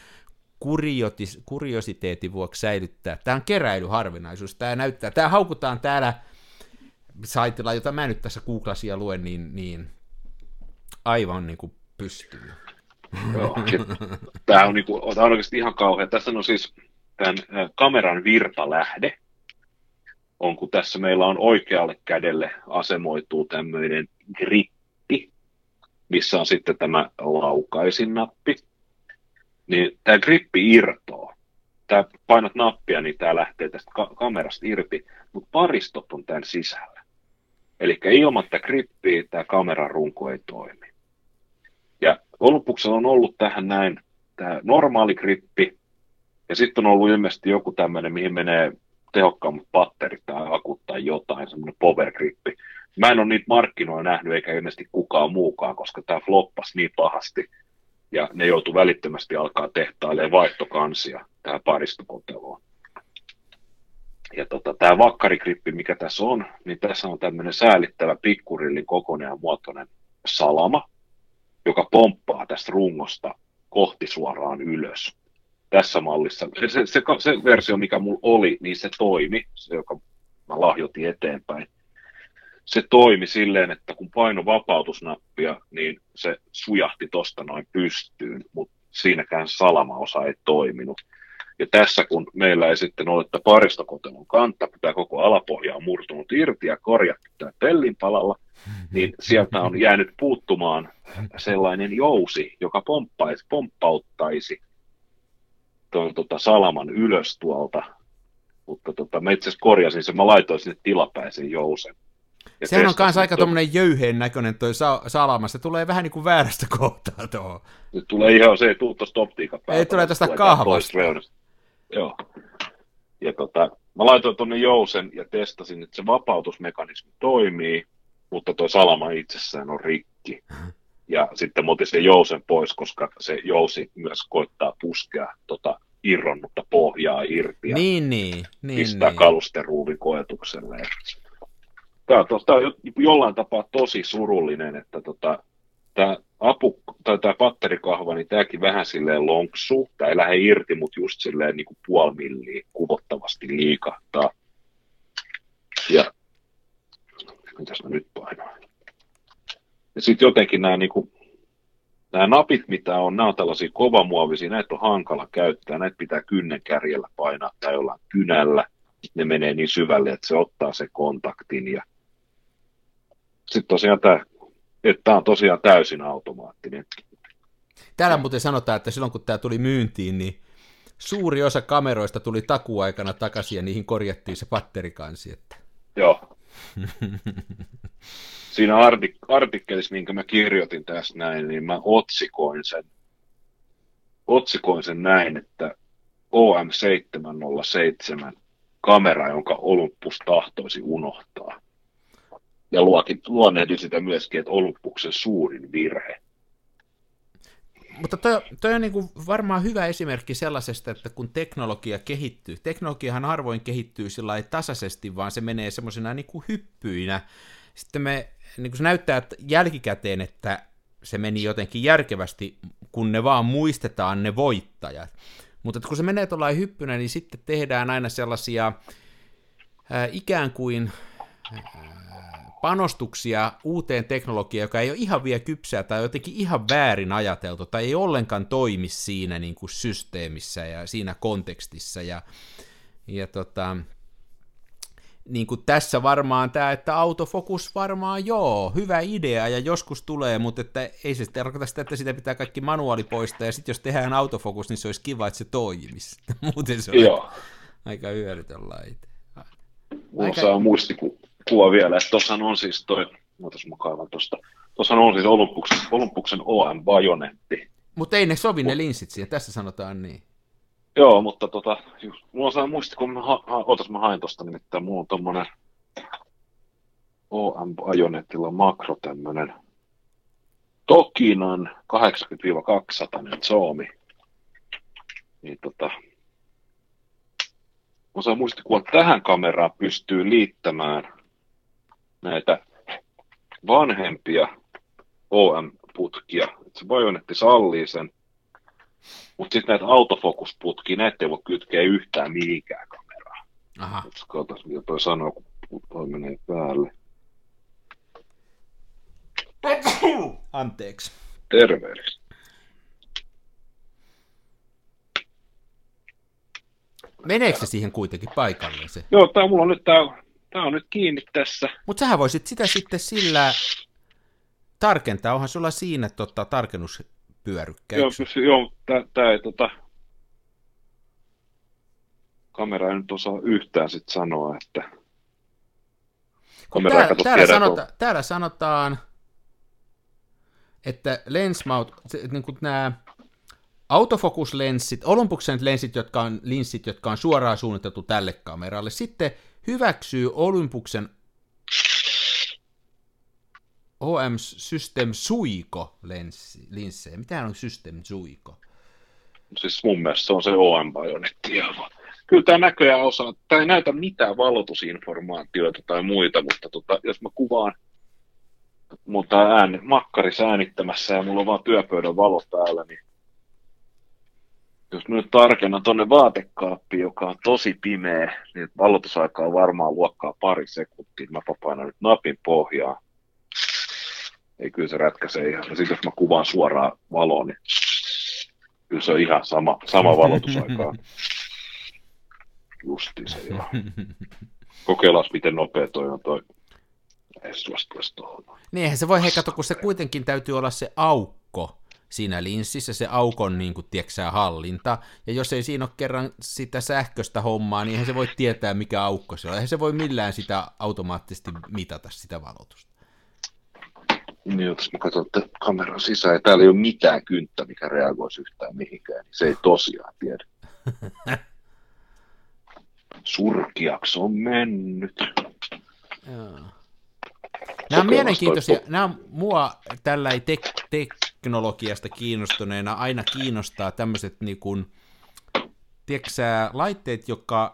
kuriotis, kuriositeetin vuoksi säilyttää. Tämä on keräilyharvinaisuus. Tämä näyttää, tämä haukutaan täällä saitilla, jota mä nyt tässä googlasin luen, niin, niin aivan niin kuin pystyy. Joo, tämä on, niin kuin, tämä on oikeasti ihan kauhea. Tässä on siis tämän kameran virtalähde, on kun tässä meillä on oikealle kädelle asemoituu tämmöinen grippi, missä on sitten tämä laukaisin nappi, niin tämä grippi irtoaa. Tämä painat nappia, niin tämä lähtee tästä ka- kamerasta irti, mutta paristot on tämän sisällä. Eli ilman tätä grippiä tämä kameran runko ei toimi. Ja Olympuksella on ollut tähän näin tämä normaali grippi, ja sitten on ollut ilmeisesti joku tämmöinen, mihin menee tehokkaammat patterit tai akut tai jotain, semmoinen power grippi. Mä en ole niitä markkinoilla nähnyt, eikä ilmeisesti kukaan muukaan, koska tämä floppasi niin pahasti, ja ne joutuu välittömästi alkaa tehtailemaan vaihtokansia tähän paristokoteloon. Ja tota, tämä vakkarikrippi, mikä tässä on, niin tässä on tämmöinen säälittävä pikkurillin kokoinen ja muotoinen salama, joka pomppaa tästä rungosta kohti suoraan ylös. Tässä mallissa. Se, se, se, se versio, mikä mulla oli, niin se toimi, se joka mä lahjoitin eteenpäin. Se toimi silleen, että kun paino vapautusnappia, niin se sujahti tosta noin pystyyn, mutta siinäkään salamaosa ei toiminut. Ja tässä kun meillä ei sitten ole, että paristokotelon kanta, tämä koko alapohja on murtunut irti ja korjattu tämä pellin palalla, niin sieltä on jäänyt puuttumaan sellainen jousi, joka pomppaisi, pomppauttaisi tuon tota, salaman ylös tuolta. Mutta tota, mä itse asiassa korjasin sen, mä laitoin sinne tilapäisen jousen. Ja Sehän on myös aika tuommoinen jöyheen näköinen toi sa- salama, se tulee vähän niin kuin väärästä kohtaa tuohon. Nyt tulee ihan, se ei tule tuosta optiikan päältä. Ei tule tästä kahvasta. Joo. Ja tota, mä laitoin tuonne jousen ja testasin, että se vapautusmekanismi toimii, mutta tuo salama itsessään on rikki. Ja sitten mä otin sen jousen pois, koska se jousi myös koittaa puskea tota irronnutta pohjaa irti ja niin, niin, niin, pistää niin. kalusteruuvin koetukselle. Tämä on, tämä on jollain tapaa tosi surullinen, että tota, tämä apu, tai tämä patterikahva, niin tämäkin vähän silleen lonksuu. Tämä ei lähde irti, mutta just silleen niin kuin puoli milliä kuvottavasti liikahtaa. Ja mitäs mä nyt painoin? Ja sitten jotenkin nämä, niin kuin, nämä napit, mitä on, nämä on tällaisia kovamuovisia, näitä on hankala käyttää, näitä pitää kynnen kärjellä painaa tai jollain kynällä. Ne menee niin syvälle, että se ottaa se kontaktin. Ja sitten tosiaan tämä, että tämä on tosiaan täysin automaattinen. Täällä muuten sanotaan, että silloin kun tämä tuli myyntiin, niin suuri osa kameroista tuli takuaikana takaisin ja niihin korjattiin se patterikansi. Että... Joo. Siinä artik- artikkelissa, minkä mä kirjoitin tässä näin, niin mä otsikoin sen, otsikoin sen näin, että OM707 kamera, jonka Olympus tahtoisi unohtaa. Ja luokin, luonnehdin sitä myöskin, että Olympuksen suurin virhe. Mutta toi, toi on niin kuin varmaan hyvä esimerkki sellaisesta, että kun teknologia kehittyy, teknologiahan harvoin kehittyy sillä tasaisesti, vaan se menee semmoisena niin kuin hyppyinä. Sitten me, niin kuin se näyttää että jälkikäteen, että se meni jotenkin järkevästi, kun ne vaan muistetaan ne voittajat. Mutta kun se menee tuollain hyppynä, niin sitten tehdään aina sellaisia ää, ikään kuin panostuksia uuteen teknologiaan, joka ei ole ihan vielä kypsää tai jotenkin ihan väärin ajateltu tai ei ollenkaan toimi siinä niin kuin systeemissä ja siinä kontekstissa. Ja, ja tota, niin kuin tässä varmaan tämä, että autofokus varmaan joo, hyvä idea ja joskus tulee, mutta että ei se tarkoita sitä, että sitä pitää kaikki manuaali poistaa ja sitten jos tehdään autofokus, niin se olisi kiva, että se toimisi. Muuten se on Joo. aika hyödytön laite. Mulla Aika- saa muistikuva vielä, että tuossahan on siis toi, ootas mä kaivan tosta, tuossahan on siis Olympuksen, Olympuksen OM Bajonetti. Mutta ei ne sovi ne linssit siihen, tässä sanotaan niin. Joo, mutta tota, just, mulla on saa muistikuva, mä, ha, ha, ootas mä hain tosta nimittäin, mulla on tommonen OM Bajonettilla makro tämmönen Tokinan 80-200 Zoomi. Niin tota, mä saan muistikuva, tähän kameraan pystyy liittämään näitä vanhempia OM-putkia. Se bajonetti sallii sen, mutta sitten näitä autofokusputkia, näitä ei voi kytkeä yhtään mihinkään kameraan. Aha. Katsotaan, mitä toi sanoo, kun toi menee päälle. Anteeksi. Tervehdys. Meneekö se siihen kuitenkin paikalleen se? Joo, tää mulla on nyt, tää, tää on nyt kiinni tässä. Mutta sähän voisit sitä sitten sillä tarkentaa, onhan sulla siinä tota, tarkennuspyörykkä. Joo, joo tää ei tota... Kamera ei nyt osaa yhtään sit sanoa, että... Kamera täällä, täällä, sanota, täällä sanotaan, että lens mount, se, niin kuin nämä autofokuslenssit, Olympuksen lenssit, jotka on, linssit, jotka on suoraan suunniteltu tälle kameralle, sitten hyväksyy Olympuksen OM System Suiko linssejä. Mitähän on System Suiko? siis mun mielestä se on se OM Bajonetti. Kyllä tämä näköjään osaa, tämä ei näytä mitään valotusinformaatioita tai muita, mutta tota, jos mä kuvaan mutta ääni, makkarissa äänittämässä ja mulla on vaan työpöydän valo päällä, niin jos nyt tarkennan tonne vaatekaappiin, joka on tosi pimeä, niin valotusaika on varmaan luokkaa pari sekuntia. Mä painan nyt napin pohjaan. Ei kyllä se rätkäse ihan. Ja sitten jos mä kuvaan suoraan valoon, niin kyllä se on ihan sama, sama valotusaika. Justiin se joo. Kokeillaan, miten nopea toi on toi. Ei suostuisi tuohon. Niin eihän se voi, hei kato, kun se kuitenkin täytyy olla se aukko siinä linssissä, se aukon niin kuin, tieksää, hallinta, ja jos ei siinä ole kerran sitä sähköistä hommaa, niin eihän se voi tietää, mikä aukko se on, eihän se voi millään sitä automaattisesti mitata sitä valotusta. Niin, jos mä katson kameran sisään, ja täällä ei ole mitään kynttä, mikä reagoisi yhtään mihinkään, niin se ei tosiaan tiedä. Surkiaksi on mennyt. Joo. Nämä on mielenkiintoisia, nämä on mua tällä tek- teknologiasta kiinnostuneena aina kiinnostaa tämmöiset niin kuin, tiedätkö laitteet, jotka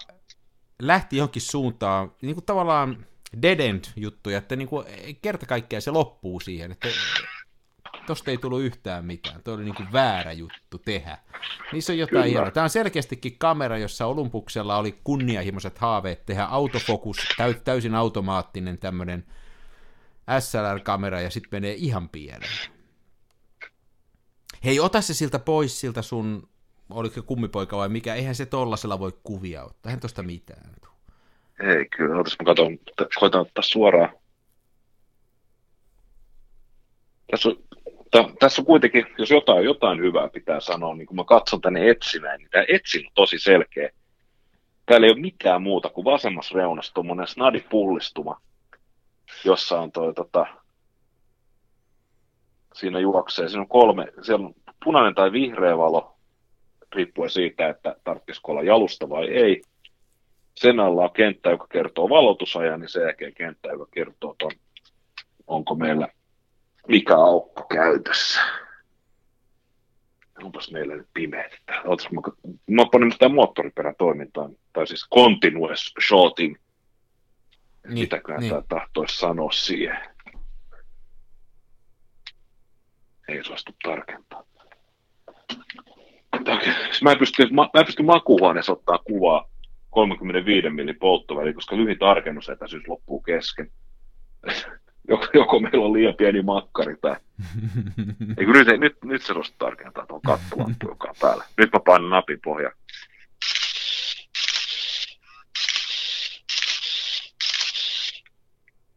lähti johonkin suuntaan, niin kuin tavallaan dead end juttuja, että niin kuin kerta kaikkiaan se loppuu siihen, että tosta ei tullut yhtään mitään, tuo oli niin kuin väärä juttu tehdä. Niissä on jotain Kyllä. hienoa. Tämä on selkeästikin kamera, jossa Olympuksella oli kunnianhimoiset haaveet tehdä autofokus, täy- täysin automaattinen tämmöinen SLR-kamera ja sitten menee ihan pieleen. Hei, ota se siltä pois siltä sun, oliko kummipoika vai mikä, eihän se tollasella voi kuvia ottaa, eihän tosta mitään. Ei kyllä, otas mä katson, t- koitan ottaa suoraan. Tässä on, t- tässä on kuitenkin, jos jotain, jotain hyvää pitää sanoa, niin kun mä katson tänne etsinään, niin tämä etsin on tosi selkeä. Täällä ei ole mitään muuta kuin vasemmassa reunassa tuommoinen snadi pullistuma, jossa on toi tota, siinä juoksee, siinä on kolme, siellä on punainen tai vihreä valo, riippuen siitä, että tarvitsisiko olla jalusta vai ei. Sen alla on kenttä, joka kertoo valotusajan, niin sen jälkeen kenttä, joka kertoo ton, onko meillä mikä aukko käytössä. Onpas meillä nyt pimeät. täällä. Mä, mä panin tämän moottoriperän toimintaan, tai siis continuous shorting, Niin, mitäköhän niin. tämä tahtoisi sanoa siihen. Ei suostu tarkentaa. Siis Mä en pysty, mä, mä en pysty makuuhuoneessa ottaa kuvaa 35 millin polttoväli, koska lyhin tarkennusetäisyys loppuu kesken. joko, joko meillä on liian pieni makkari tai... Eikö nyt, nyt, nyt se tarkentaa tuon kattolamppu, joka on päällä. Nyt mä painan napin pohjaan.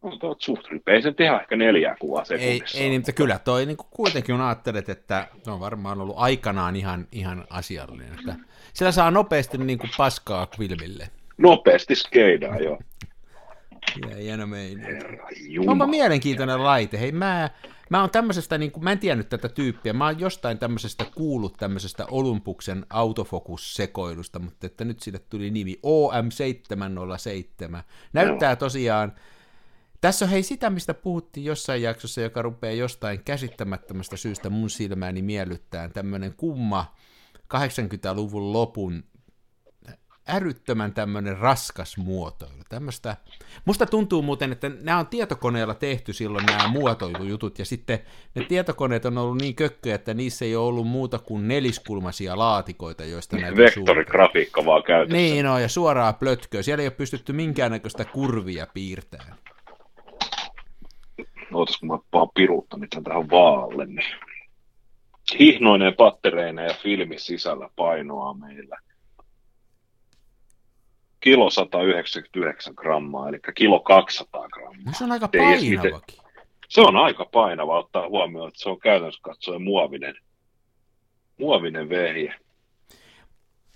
No, suht ei sen tehdä ehkä neljää kuvaa Ei, sekunnissa. ei niin, mutta kyllä toi niin kuitenkin on ajattelet, että se on varmaan ollut aikanaan ihan, ihan asiallinen. Että sillä saa nopeasti niin kuin paskaa kvilmille. Nopeasti skeidaa jo. Ja hieno Onpa mielenkiintoinen laite. Hei, mä, mä oon tämmöisestä, niin kuin, mä en tiennyt tätä tyyppiä, mä oon jostain tämmöisestä kuullut tämmöisestä Olympuksen autofokus-sekoilusta, mutta että nyt sille tuli nimi OM707. Näyttää tosiaan, tässä on hei sitä, mistä puhuttiin jossain jaksossa, joka rupeaa jostain käsittämättömästä syystä mun silmääni miellyttää, tämmöinen kumma 80-luvun lopun älyttömän tämmöinen raskas muotoilu. Tämmöistä, musta tuntuu muuten, että nämä on tietokoneella tehty silloin nämä muotoilujutut, ja sitten ne tietokoneet on ollut niin kökköjä, että niissä ei ole ollut muuta kuin neliskulmaisia laatikoita, joista näitä Vektorigrafiikka vaan käytössä. Niin on, ja suoraa plötköä. Siellä ei ole pystytty minkäännäköistä kurvia piirtämään. Ootas, kun mä vaan piruuttan niitä tähän vaalle. Niin. Hihnoinen pattereina ja filmi sisällä painoa meillä. Kilo 199 grammaa, eli kilo 200 grammaa. No se on aika painavakin. Se on aika painava ottaa huomioon, että se on käytännössä katsoen muovinen, muovinen vehje.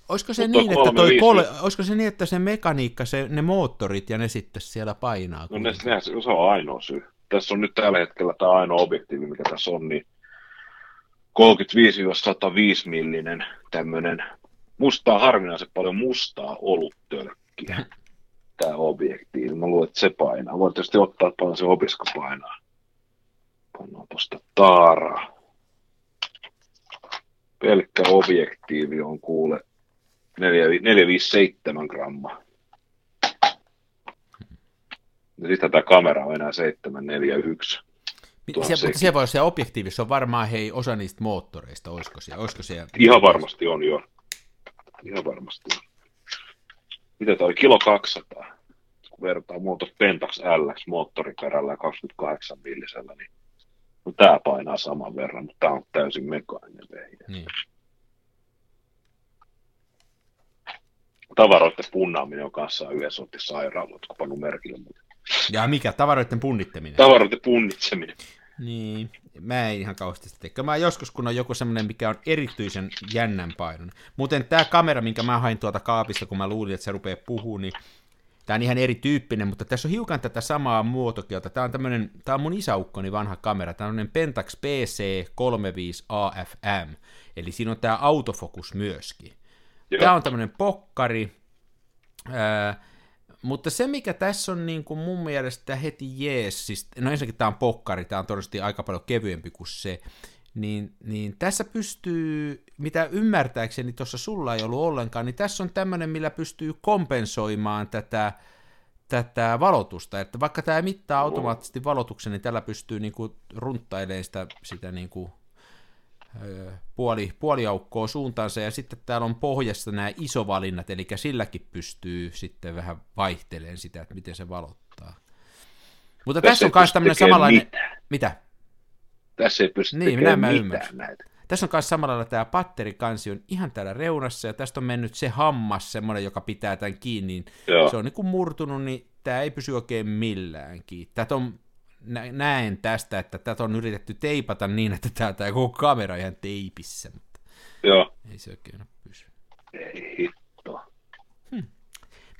Olisiko se, Mutta niin, että toi 350. pol- olisiko se niin, että se mekaniikka, se, ne moottorit ja ne sitten siellä painaa? No ne, se on ainoa syy. Tässä on nyt tällä hetkellä tämä ainoa objektiivi, mikä tässä on, niin 35-105 millinen tämmöinen mustaa, harvinaisen paljon mustaa oluttölkkiä. Tämä objektiivi. Mä luulen, että se painaa. Voi tietysti ottaa, että paljon se opiska painaa. Pannaan tuosta taaraa. Pelkkä objektiivi on kuule 4, 457 grammaa. Ja sitten tämä kamera on enää 741. Mi- tuo se, se voi se objektiivissa on varmaan hei osa niistä moottoreista, olisiko siellä? Olisiko siellä Ihan varmasti on jo. Ihan varmasti on. Mitä tämä oli? Kilo 200. Kun vertaa muuta Pentax LX moottoriperällä ja 28 millisellä, niin no, tämä painaa saman verran, mutta tämä on täysin mekaaninen vehje. Niin. Tavaroiden punnaaminen on kanssa yhdessä otti sairaala, kun pannut merkille. Mutta Ja mikä? Tavaroiden punnittaminen? tavaroiden punnitseminen. Niin, mä en ihan kauheasti sitä tee. Mä joskus, kun on joku semmoinen, mikä on erityisen jännän painon. Muuten tämä kamera, minkä mä hain tuolta kaapista, kun mä luulin, että se rupeaa puhumaan, niin tämä on ihan erityyppinen, mutta tässä on hiukan tätä samaa muotokieltä. Tämä on tämmöinen, tämä on mun isäukkoni vanha kamera, tämä on tämmöinen Pentax PC35 AFM, eli siinä on tämä autofokus myöskin. Joo. Tämä on tämmöinen pokkari, ää, mutta se, mikä tässä on niin kuin mun mielestä heti jees, siis, no ensinnäkin tämä on pokkari, tämä on todennäköisesti aika paljon kevyempi kuin se, niin, niin tässä pystyy, mitä ymmärtääkseni tuossa sulla ei ollut ollenkaan, niin tässä on tämmöinen, millä pystyy kompensoimaan tätä, tätä valotusta, että vaikka tämä mittaa automaattisesti valotuksen, niin tällä pystyy niinku runttailemaan sitä, sitä niinku, ö, puoli, puoliaukkoa suuntaansa, ja sitten täällä on pohjassa nämä isovalinnat, eli silläkin pystyy sitten vähän vaihteleen sitä, että miten se valottaa. Mutta tässä, Tässä on myös tämmöinen samanlainen... mitään. Mitä? Tässä ei pysty Niin, minä mä ymmärrän. näitä. Tässä on myös samalla tämä patterikansi on ihan täällä reunassa, ja tästä on mennyt se hammas, semmoinen, joka pitää tämän kiinni, niin Joo. se on niin kuin murtunut, niin tämä ei pysy oikein millään kiinni. Tätä on, näen tästä, että tätä on yritetty teipata niin, että tämä, tämä koko kamera ihan teipissä, mutta Joo. ei se oikein ole pysy. Ei hitto.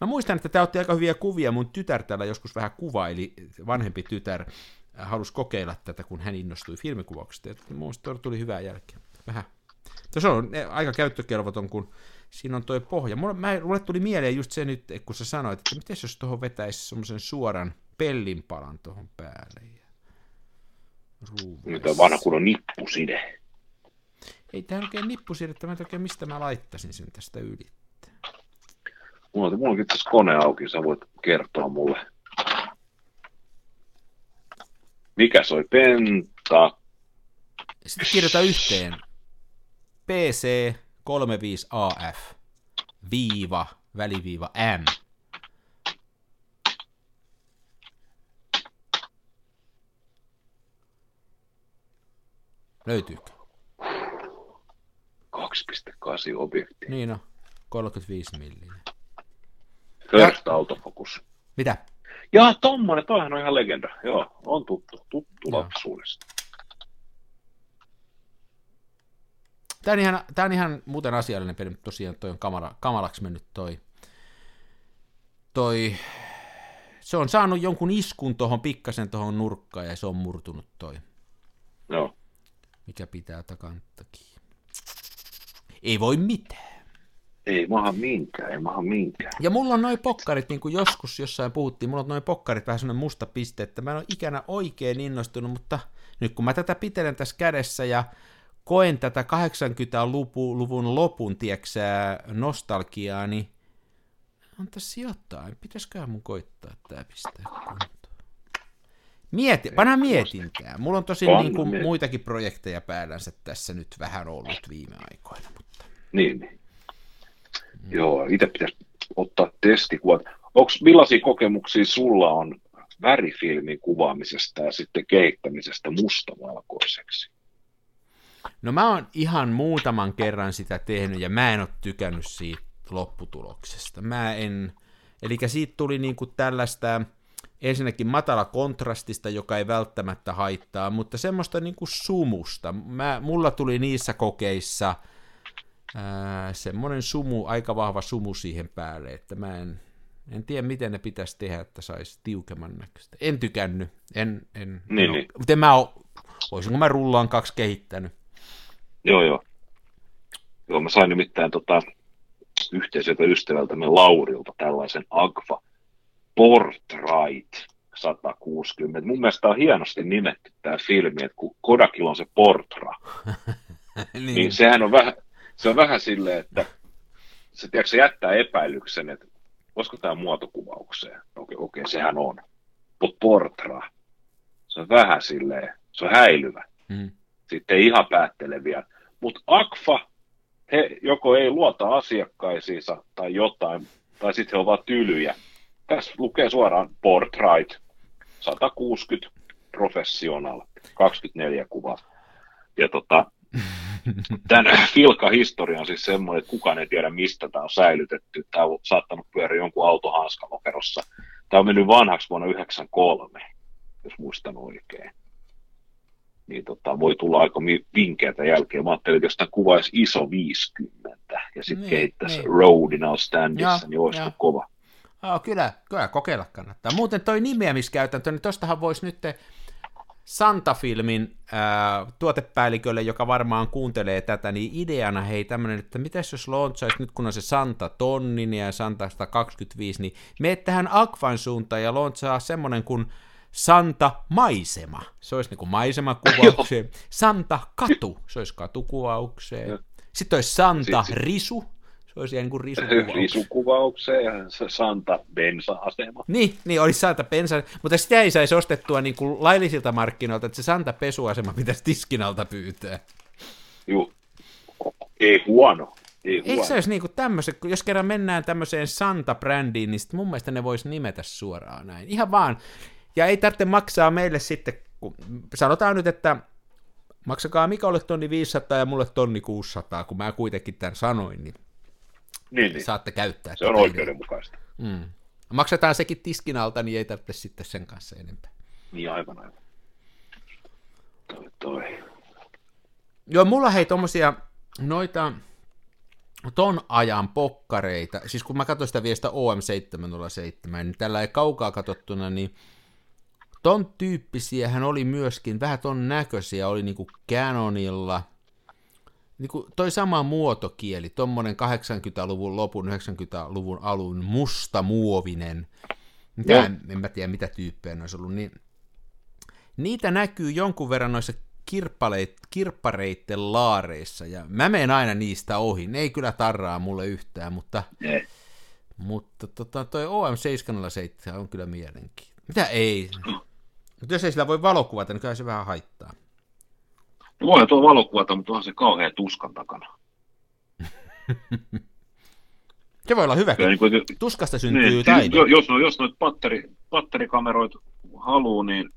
Mä muistan, että tämä otti aika hyviä kuvia. Mun tytär täällä joskus vähän kuvaili, vanhempi tytär äh, halusi kokeilla tätä, kun hän innostui filmikuvauksesta. Ja mun tuli hyvää jälkeä. Vähän. Se on aika käyttökelvoton, kun siinä on toi pohja. Mulle, mä, mulle tuli mieleen just se nyt, kun sä sanoit, että miten jos tuohon vetäisi semmoisen suoran pellinpalan tuohon päälle. Ja ruuvaisi. Mitä vanha kunnon nippuside. Ei tämä oikein nippusiirrettä, mä en oikein mistä mä laittaisin sen tästä yli. Mulla on, mulla onkin tässä kone auki, sä voit kertoa mulle. Mikä soi penta? Sitten kirjoita yhteen. PC 35AF viiva väliviiva M. Löytyykö? 2.8 objekti. Niin on, 35 millinen. First autofocus. Mitä? Jaa, tommonen, toihan on ihan legenda. Joo, on tuttu, tuttu Joo. lapsuudesta. Tämä on, ihan, tämä on ihan muuten asiallinen peli, mutta tosiaan toi on kamala, kamalaksi mennyt toi, toi, se on saanut jonkun iskun tuohon pikkasen tuohon nurkkaan ja se on murtunut toi. Mikä pitää takantakin. Ei voi mitään. Ei maha minkään, ei maha minkään. Ja mulla on noin pokkarit, niin kuin joskus jossain puhuttiin, mulla on noin pokkarit vähän semmoinen musta piste, että mä en ole ikänä oikein innostunut, mutta nyt kun mä tätä pitelen tässä kädessä ja koen tätä 80-luvun lopun, tieksää, nostalgiaa, niin on tässä jotain. Pitäisiköhän mun koittaa tää pistää kuntoon? Mieti, panna mietintää. Mulla on Panna niin kuin muitakin projekteja päällänsä tässä nyt vähän ollut viime aikoina, mutta Niin, niin. Joo, itse pitäisi ottaa testikuvat. Onks, millaisia kokemuksia sulla on värifilmin kuvaamisesta ja sitten kehittämisestä mustavalkoiseksi? No mä oon ihan muutaman kerran sitä tehnyt ja mä en ole tykännyt siitä lopputuloksesta. Mä en, eli siitä tuli niinku tällaista ensinnäkin matala kontrastista, joka ei välttämättä haittaa, mutta semmoista niinku sumusta. Mä, mulla tuli niissä kokeissa ää, semmoinen sumu, aika vahva sumu siihen päälle, että mä en, en tiedä miten ne pitäisi tehdä, että saisi tiukemman näköistä. En tykännyt, en, en, Niin, en niin. Mutta en mä oo, olisinko mä rullaan kaksi kehittänyt. Joo, joo. Joo, mä sain nimittäin tota, yhteiseltä ystävältämme Laurilta tällaisen Agfa Portrait 160. Mun mielestä on hienosti nimetty tämä filmi, että kun Kodakilla on se Portra, niin. niin sehän on vähän, se on vähän silleen, että se, tiedätkö, se jättää epäilyksen, että olisiko tämä muotokuvaukseen. Okei, okei, sehän on. Mutta Portra, se on vähän silleen, se on häilyvä. Mm. Sitten ei ihan päätteleviä. Mutta Akfa, he joko ei luota asiakkaisiinsa tai jotain, tai sitten he ovat tylyjä. Tässä lukee suoraan Portrait 160 Professional 24 kuvaa. Ja tota, tämän Filka-historia on siis semmoinen, että kukaan ei tiedä, mistä tämä on säilytetty. Tämä on saattanut pyöriä jonkun autohanskalokerossa. Tämä on mennyt vanhaksi vuonna 1993, jos muistan oikein niin tota, voi tulla aika vinkeätä jälkeen. Mä ajattelin, että jos tämän kuvaisi iso 50 ja sitten Niin, kehittäisi niin. Roadina standissa, Joo, niin olisi joo. kova. Oh, kyllä, kyllä, kokeilla kannattaa. Muuten toi nimeämiskäytäntö, niin tostahan voisi nyt Santa-filmin ää, tuotepäällikölle, joka varmaan kuuntelee tätä, niin ideana hei tämmönen, että mitäs jos launchaisi nyt kun on se Santa tonnin ja Santa 125, niin meet tähän Aquan suuntaan ja launchaa semmonen kuin Santa Maisema. Se olisi niinku maisemakuvaukseen. Santa Katu, se olisi katukuvaukseen. Sitten olisi Santa Risu, se olisi niin kuin risukuvaukseen. Risukuvaukseen ja se Santa Bensa-asema. Niin, niin olisi Santa Pensa, mutta sitä ei saisi ostettua niin kuin laillisilta markkinoilta, että se Santa Pesuasema pitäisi tiskin alta pyytää. Juu. Ei huono. Ei huono. Eikö se olisi niin kuin tämmöisen, jos kerran mennään tämmöiseen Santa-brändiin, niin mun mielestä ne voisi nimetä suoraan näin. Ihan vaan. Ja ei tarvitse maksaa meille sitten, kun sanotaan nyt, että maksakaa Mikalle tonni 500 ja mulle tonni 600, kun mä kuitenkin tämän sanoin, niin niin, niin. saatte käyttää. Se on oikeudenmukaista. Mm. Maksetaan sekin tiskin alta, niin ei tarvitse sitten sen kanssa enempää. Niin aivan aivan. Toi, toi. Joo, mulla hei tommosia noita ton ajan pokkareita, siis kun mä katsoin sitä viestä OM707, niin tällä ei kaukaa katsottuna, niin ton tyyppisiä hän oli myöskin, vähän ton näköisiä, oli niinku Canonilla, niinku toi sama muotokieli, tommonen 80-luvun lopun, 90-luvun alun musta muovinen, mitä, en, en mä tiedä mitä tyyppejä ne olisi ollut, niin niitä näkyy jonkun verran noissa kirppaleit, kirppareitten laareissa, ja mä menen aina niistä ohi. Ne ei kyllä tarraa mulle yhtään, mutta. Mutta tota, toi OM707 on kyllä mielenkiintoinen. Mitä ei? Mutta jos ei sillä voi valokuvata, niin kyllä se vähän haittaa. No voihan tuo valokuvata, mutta onhan se kauhean tuskan takana. Se voi olla. Kyllä, niin kuin, Tuskasta syntyy niin, taide. jo- jos, no, jos noita batteri, batterikameroita haluaa, niin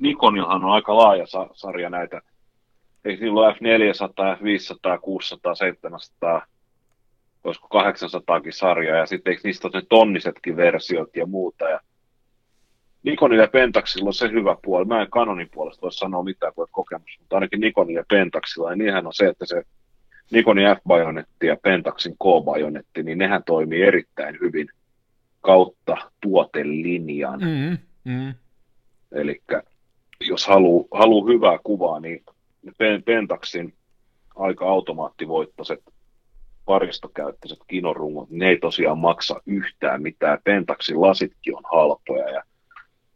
Nikonillahan on aika laaja sa- sarja näitä. Ei silloin F400, F500, 600, 700, olisiko 800kin sarjaa, ja sitten eikö niistä ole ne tonnisetkin versiot ja muuta. Ja Nikonin ja Pentaxilla on se hyvä puoli. Mä en Canonin puolesta voi sanoa mitään, kun kokemus, mutta ainakin Nikonin ja Pentaxilla, ja niinhän on se, että se Nikonin F-bajonetti ja Pentaxin K-bajonetti, niin nehän toimii erittäin hyvin kautta tuotelinjan. Mm, mm. Eli jos haluaa haluu hyvää kuvaa, niin Pentaxin aika automaattivoittoiset paristokäyttöiset kinorungot, ne ei tosiaan maksa yhtään mitään. Pentaxin lasitkin on halpoja ja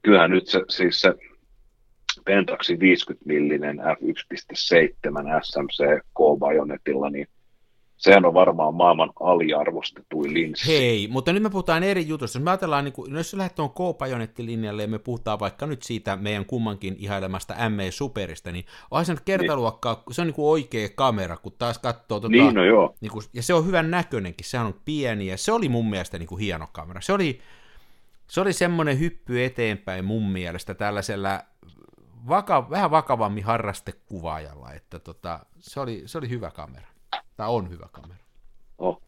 kyllähän nyt se, siis se Pentaxin 50 millinen F1.7 SMC K-bajonetilla, niin sehän on varmaan maailman aliarvostetuin linssi. Hei, mutta nyt me puhutaan eri jutusta. Jos me ajatellaan, niin kuin, no jos lähdet tuon K-bajonettilinjalle ja me puhutaan vaikka nyt siitä meidän kummankin ihailemasta ME Superista, niin onhan se nyt kertaluokkaa, niin. se on niin kuin oikea kamera, kun taas katsoo tuota, niin, no joo. Niin kuin, ja se on hyvän näköinenkin, sehän on pieni, ja se oli mun mielestä niin kuin hieno kamera. Se oli, se oli semmoinen hyppy eteenpäin mun mielestä tällaisella vaka, vähän vakavammin harrastekuvaajalla, että tota, se, oli, se oli hyvä kamera. Tämä on hyvä kamera. Oh.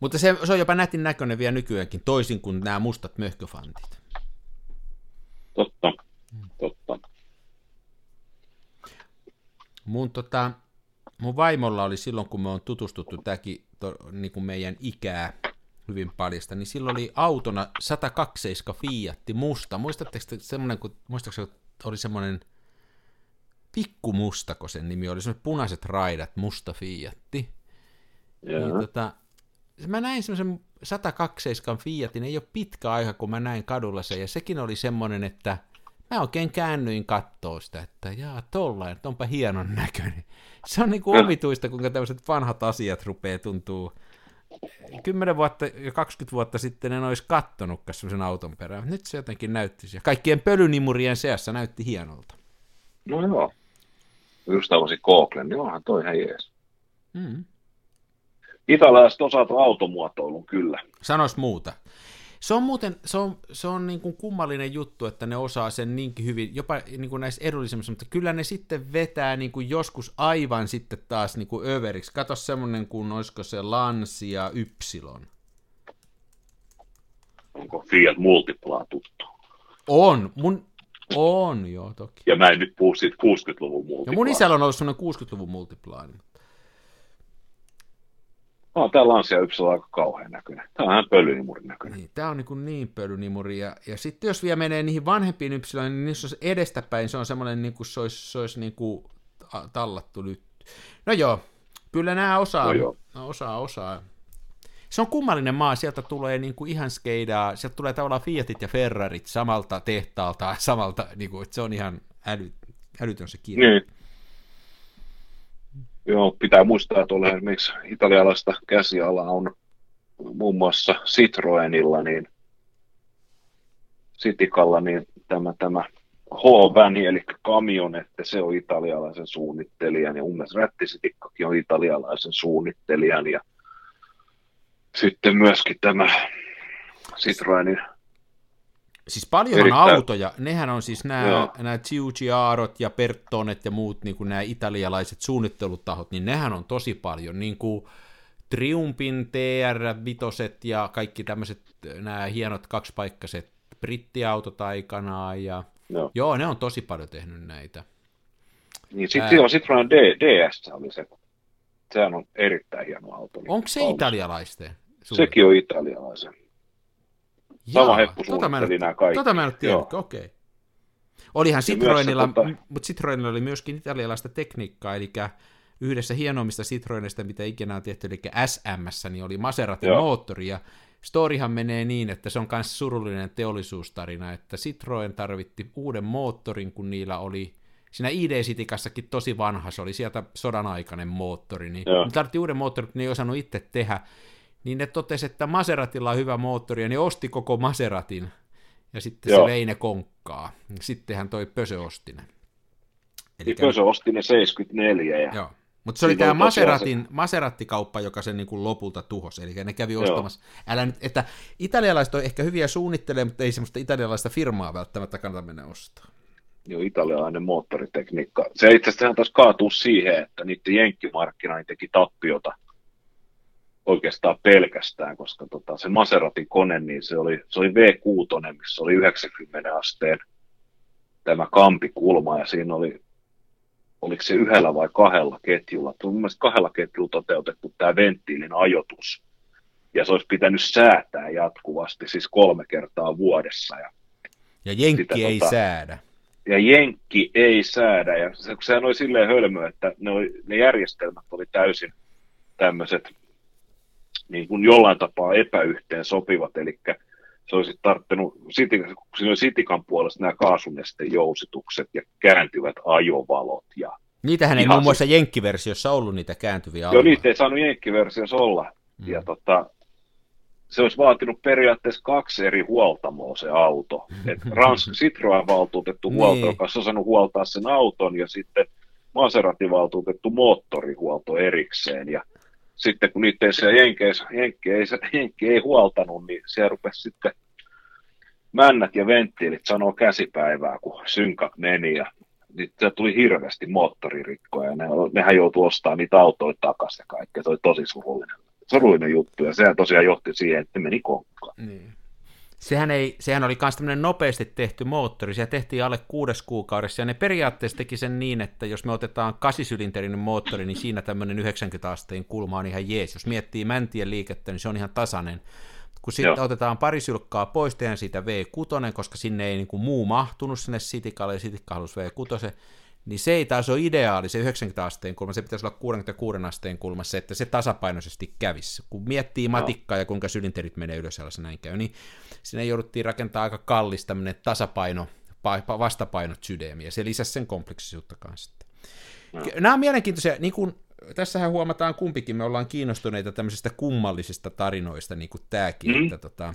Mutta se, se on jopa nätin näköinen vielä nykyäänkin, toisin kuin nämä mustat möhköfantit. Totta, totta. Mun, tota, mun vaimolla oli silloin, kun me on tutustuttu tämäkin to, niin kuin meidän ikää hyvin paljasta, niin silloin oli autona 127 Fiatti musta. Muistatteko semmoinen, kun, muistatko, oli semmoinen – Pikkumustako sen nimi oli, semmoiset punaiset raidat, musta Fiatti. Niin, tota, mä näin semmoisen 127 Fiatin, ei ole pitkä aika, kun mä näin kadulla sen, ja sekin oli semmoinen, että mä oikein käännyin kattoo sitä, että jaa, tollain, että onpa hienon näköinen. Se on niinku omituista, kuinka tämmöiset vanhat asiat rupeaa tuntuu. 10 vuotta ja 20 vuotta sitten en olisi kattonutkaan semmoisen auton perään. Nyt se jotenkin näytti, ja kaikkien pölynimurien seassa näytti hienolta. No joo just avasin Googlen, niin onhan toi ihan jees. Mm. Italialaiset osaavat automuotoilun kyllä. Sanois muuta. Se on muuten, se on, se on niin kuin kummallinen juttu, että ne osaa sen niinkin hyvin, jopa niin kuin näissä edullisemmissa, mutta kyllä ne sitten vetää niin kuin joskus aivan sitten taas niin kuin överiksi. Kato semmoinen kuin, olisiko se Lancia Y. Onko Fiat Multipla tuttu? On. Mun, on, joo, toki. Ja mä en nyt puhu siitä 60-luvun multiplaani. Ja mun isällä on ollut semmoinen 60-luvun multiplaani. No, tää Lancia Ypsillä aika kauhean näköinen. Tää on ihan pölynimurin näköinen. Niin, tää on niin, niin pölynimuri. Ja, ja sitten jos vielä menee niihin vanhempiin Ypsiloihin, niin niissä on edestäpäin, se on semmoinen niin kuin se olisi, se olisi niin kuin tallattu nyt. No joo, kyllä nämä osaa, no osaa, osaa se on kummallinen maa, sieltä tulee niin kuin ihan skeidaa, sieltä tulee tavallaan Fiatit ja Ferrarit samalta tehtaalta, samalta, niin kuin, että se on ihan äly, älytön se kirja. Niin. Joo, pitää muistaa, että olen esimerkiksi italialaista käsialaa on muun muassa Citroenilla, niin Sitikalla, niin tämä, tämä H-väni, eli kamion, että se on italialaisen suunnittelijan, ja mun mielestä Rättisitikkakin on italialaisen suunnittelijan, ja sitten myöskin tämä Citroenin Siis paljon Erittäin. autoja, nehän on siis nämä, nämä Giugiarot ja Pertonet ja muut niin kuin nämä italialaiset suunnittelutahot, niin nehän on tosi paljon, niin kuin Triumpin TR-vitoset ja kaikki tämmöiset nämä hienot kaksipaikkaiset brittiautot aikanaan, ja joo. joo, ne on tosi paljon tehnyt näitä. Niin, sitten Ää... Citroen D, DS oli se, sehän on erittäin hieno auto. Onko se italialaisten? Suuri. Sekin on italialaisen. Sama heppu tota nämä kaikki. Tota mä en tiennyt, okei. Okay. Olihan Citroenilla, tota... mutta Citroenilla oli myöskin italialaista tekniikkaa, eli yhdessä hienoimmista Citroenista, mitä ikinä on tehty, eli SMS, niin oli Maseratin Joo. moottori, ja Storihan menee niin, että se on myös surullinen teollisuustarina, että Citroen tarvitti uuden moottorin, kun niillä oli siinä ID-sitikassakin tosi vanha, se oli sieltä sodan aikainen moottori, niin ne tarvitti uuden moottorin, mutta ne ei osannut itse tehdä, niin ne totesi, että Maseratilla on hyvä moottori, ja ne osti koko Maseratin, ja sitten Joo. se vei ne konkkaa. Sittenhän toi Pösö osti ne. Eli niin Pösö osti ne 74. Ja... Joo. Mutta se oli tämä Maseratin, se... Maseratti-kauppa, joka sen niin kuin lopulta tuhosi, eli ne kävi ostamassa. Älä nyt, että italialaiset on ehkä hyviä suunnittelemaan, mutta ei semmoista italialaista firmaa välttämättä kannata mennä ostaa. Joo, italialainen moottoritekniikka. Se itse asiassa taas kaatuu siihen, että niiden jenkkimarkkina teki tappiota oikeastaan pelkästään, koska tota, se Maseratin kone, niin se oli, se oli V6, missä oli 90 asteen tämä kampikulma, ja siinä oli, oliko se yhdellä vai kahdella ketjulla, mun mielestä kahdella ketjulla toteutettu tämä venttiilin ajoitus, ja se olisi pitänyt säätää jatkuvasti, siis kolme kertaa vuodessa. Ja, ja Jenkki sitä, ei tota, säädä. Ja Jenkki ei säädä, ja se, sehän oli silleen hölmö, että ne, oli, ne järjestelmät oli täysin tämmöiset niin kuin jollain tapaa epäyhteen sopivat, eli se olisi tarttunut, siinä oli Sitikan puolesta nämä kaasunesten jousitukset ja kääntyvät ajovalot. Ja Niitähän ei muun muassa Jenkkiversiossa ollut niitä kääntyviä Joo, niitä ei saanut Jenkkiversiossa olla. Mm. Ja tota, se olisi vaatinut periaatteessa kaksi eri huoltamoa se auto. Et Rans, Citroen valtuutettu huolto, niin. joka on saanut huoltaa sen auton, ja sitten Maserati valtuutettu moottorihuolto erikseen. Ja sitten kun niitä ei siellä Jenkeissä, Jenkki ei, Jenkki ei huoltanut, niin siellä rupesi sitten männät ja venttiilit sanoo käsipäivää, kun synkat meni ja niin tuli hirveästi moottoririkkoja ja ne, nehän joutui ostamaan niitä autoja takaisin ja kaikkea. Se oli tosi surullinen, surullinen juttu ja sehän tosiaan johti siihen, että meni konkkaan. Niin. Sehän, ei, sehän oli myös tämmöinen nopeasti tehty moottori, se tehtiin alle kuudes kuukaudessa, ja ne periaatteessa teki sen niin, että jos me otetaan kasisylinterinen moottori, niin siinä tämmöinen 90 asteen kulma on ihan jees. Jos miettii mäntien liikettä, niin se on ihan tasainen. Kun sitten Joo. otetaan pari sylkkaa pois, tehdään siitä V6, koska sinne ei niin kuin muu mahtunut sinne Sitikalle, ja Sitikka halusi V6, niin se ei taas ole ideaali, se 90 asteen kulma, se pitäisi olla 66 asteen kulmassa, että se tasapainoisesti kävisi. Kun miettii matikkaa ja kuinka sylinterit menee ylös ja näin käy, niin sinne jouduttiin rakentaa aika kallis tämmöinen tasapaino, vastapainot sydämiä, se lisäsi sen kompleksisuutta kanssa. No. Nämä on mielenkiintoisia, niin kuin tässähän huomataan kumpikin, me ollaan kiinnostuneita tämmöisistä kummallisista tarinoista, niin kuin tämäkin, mm. että tota,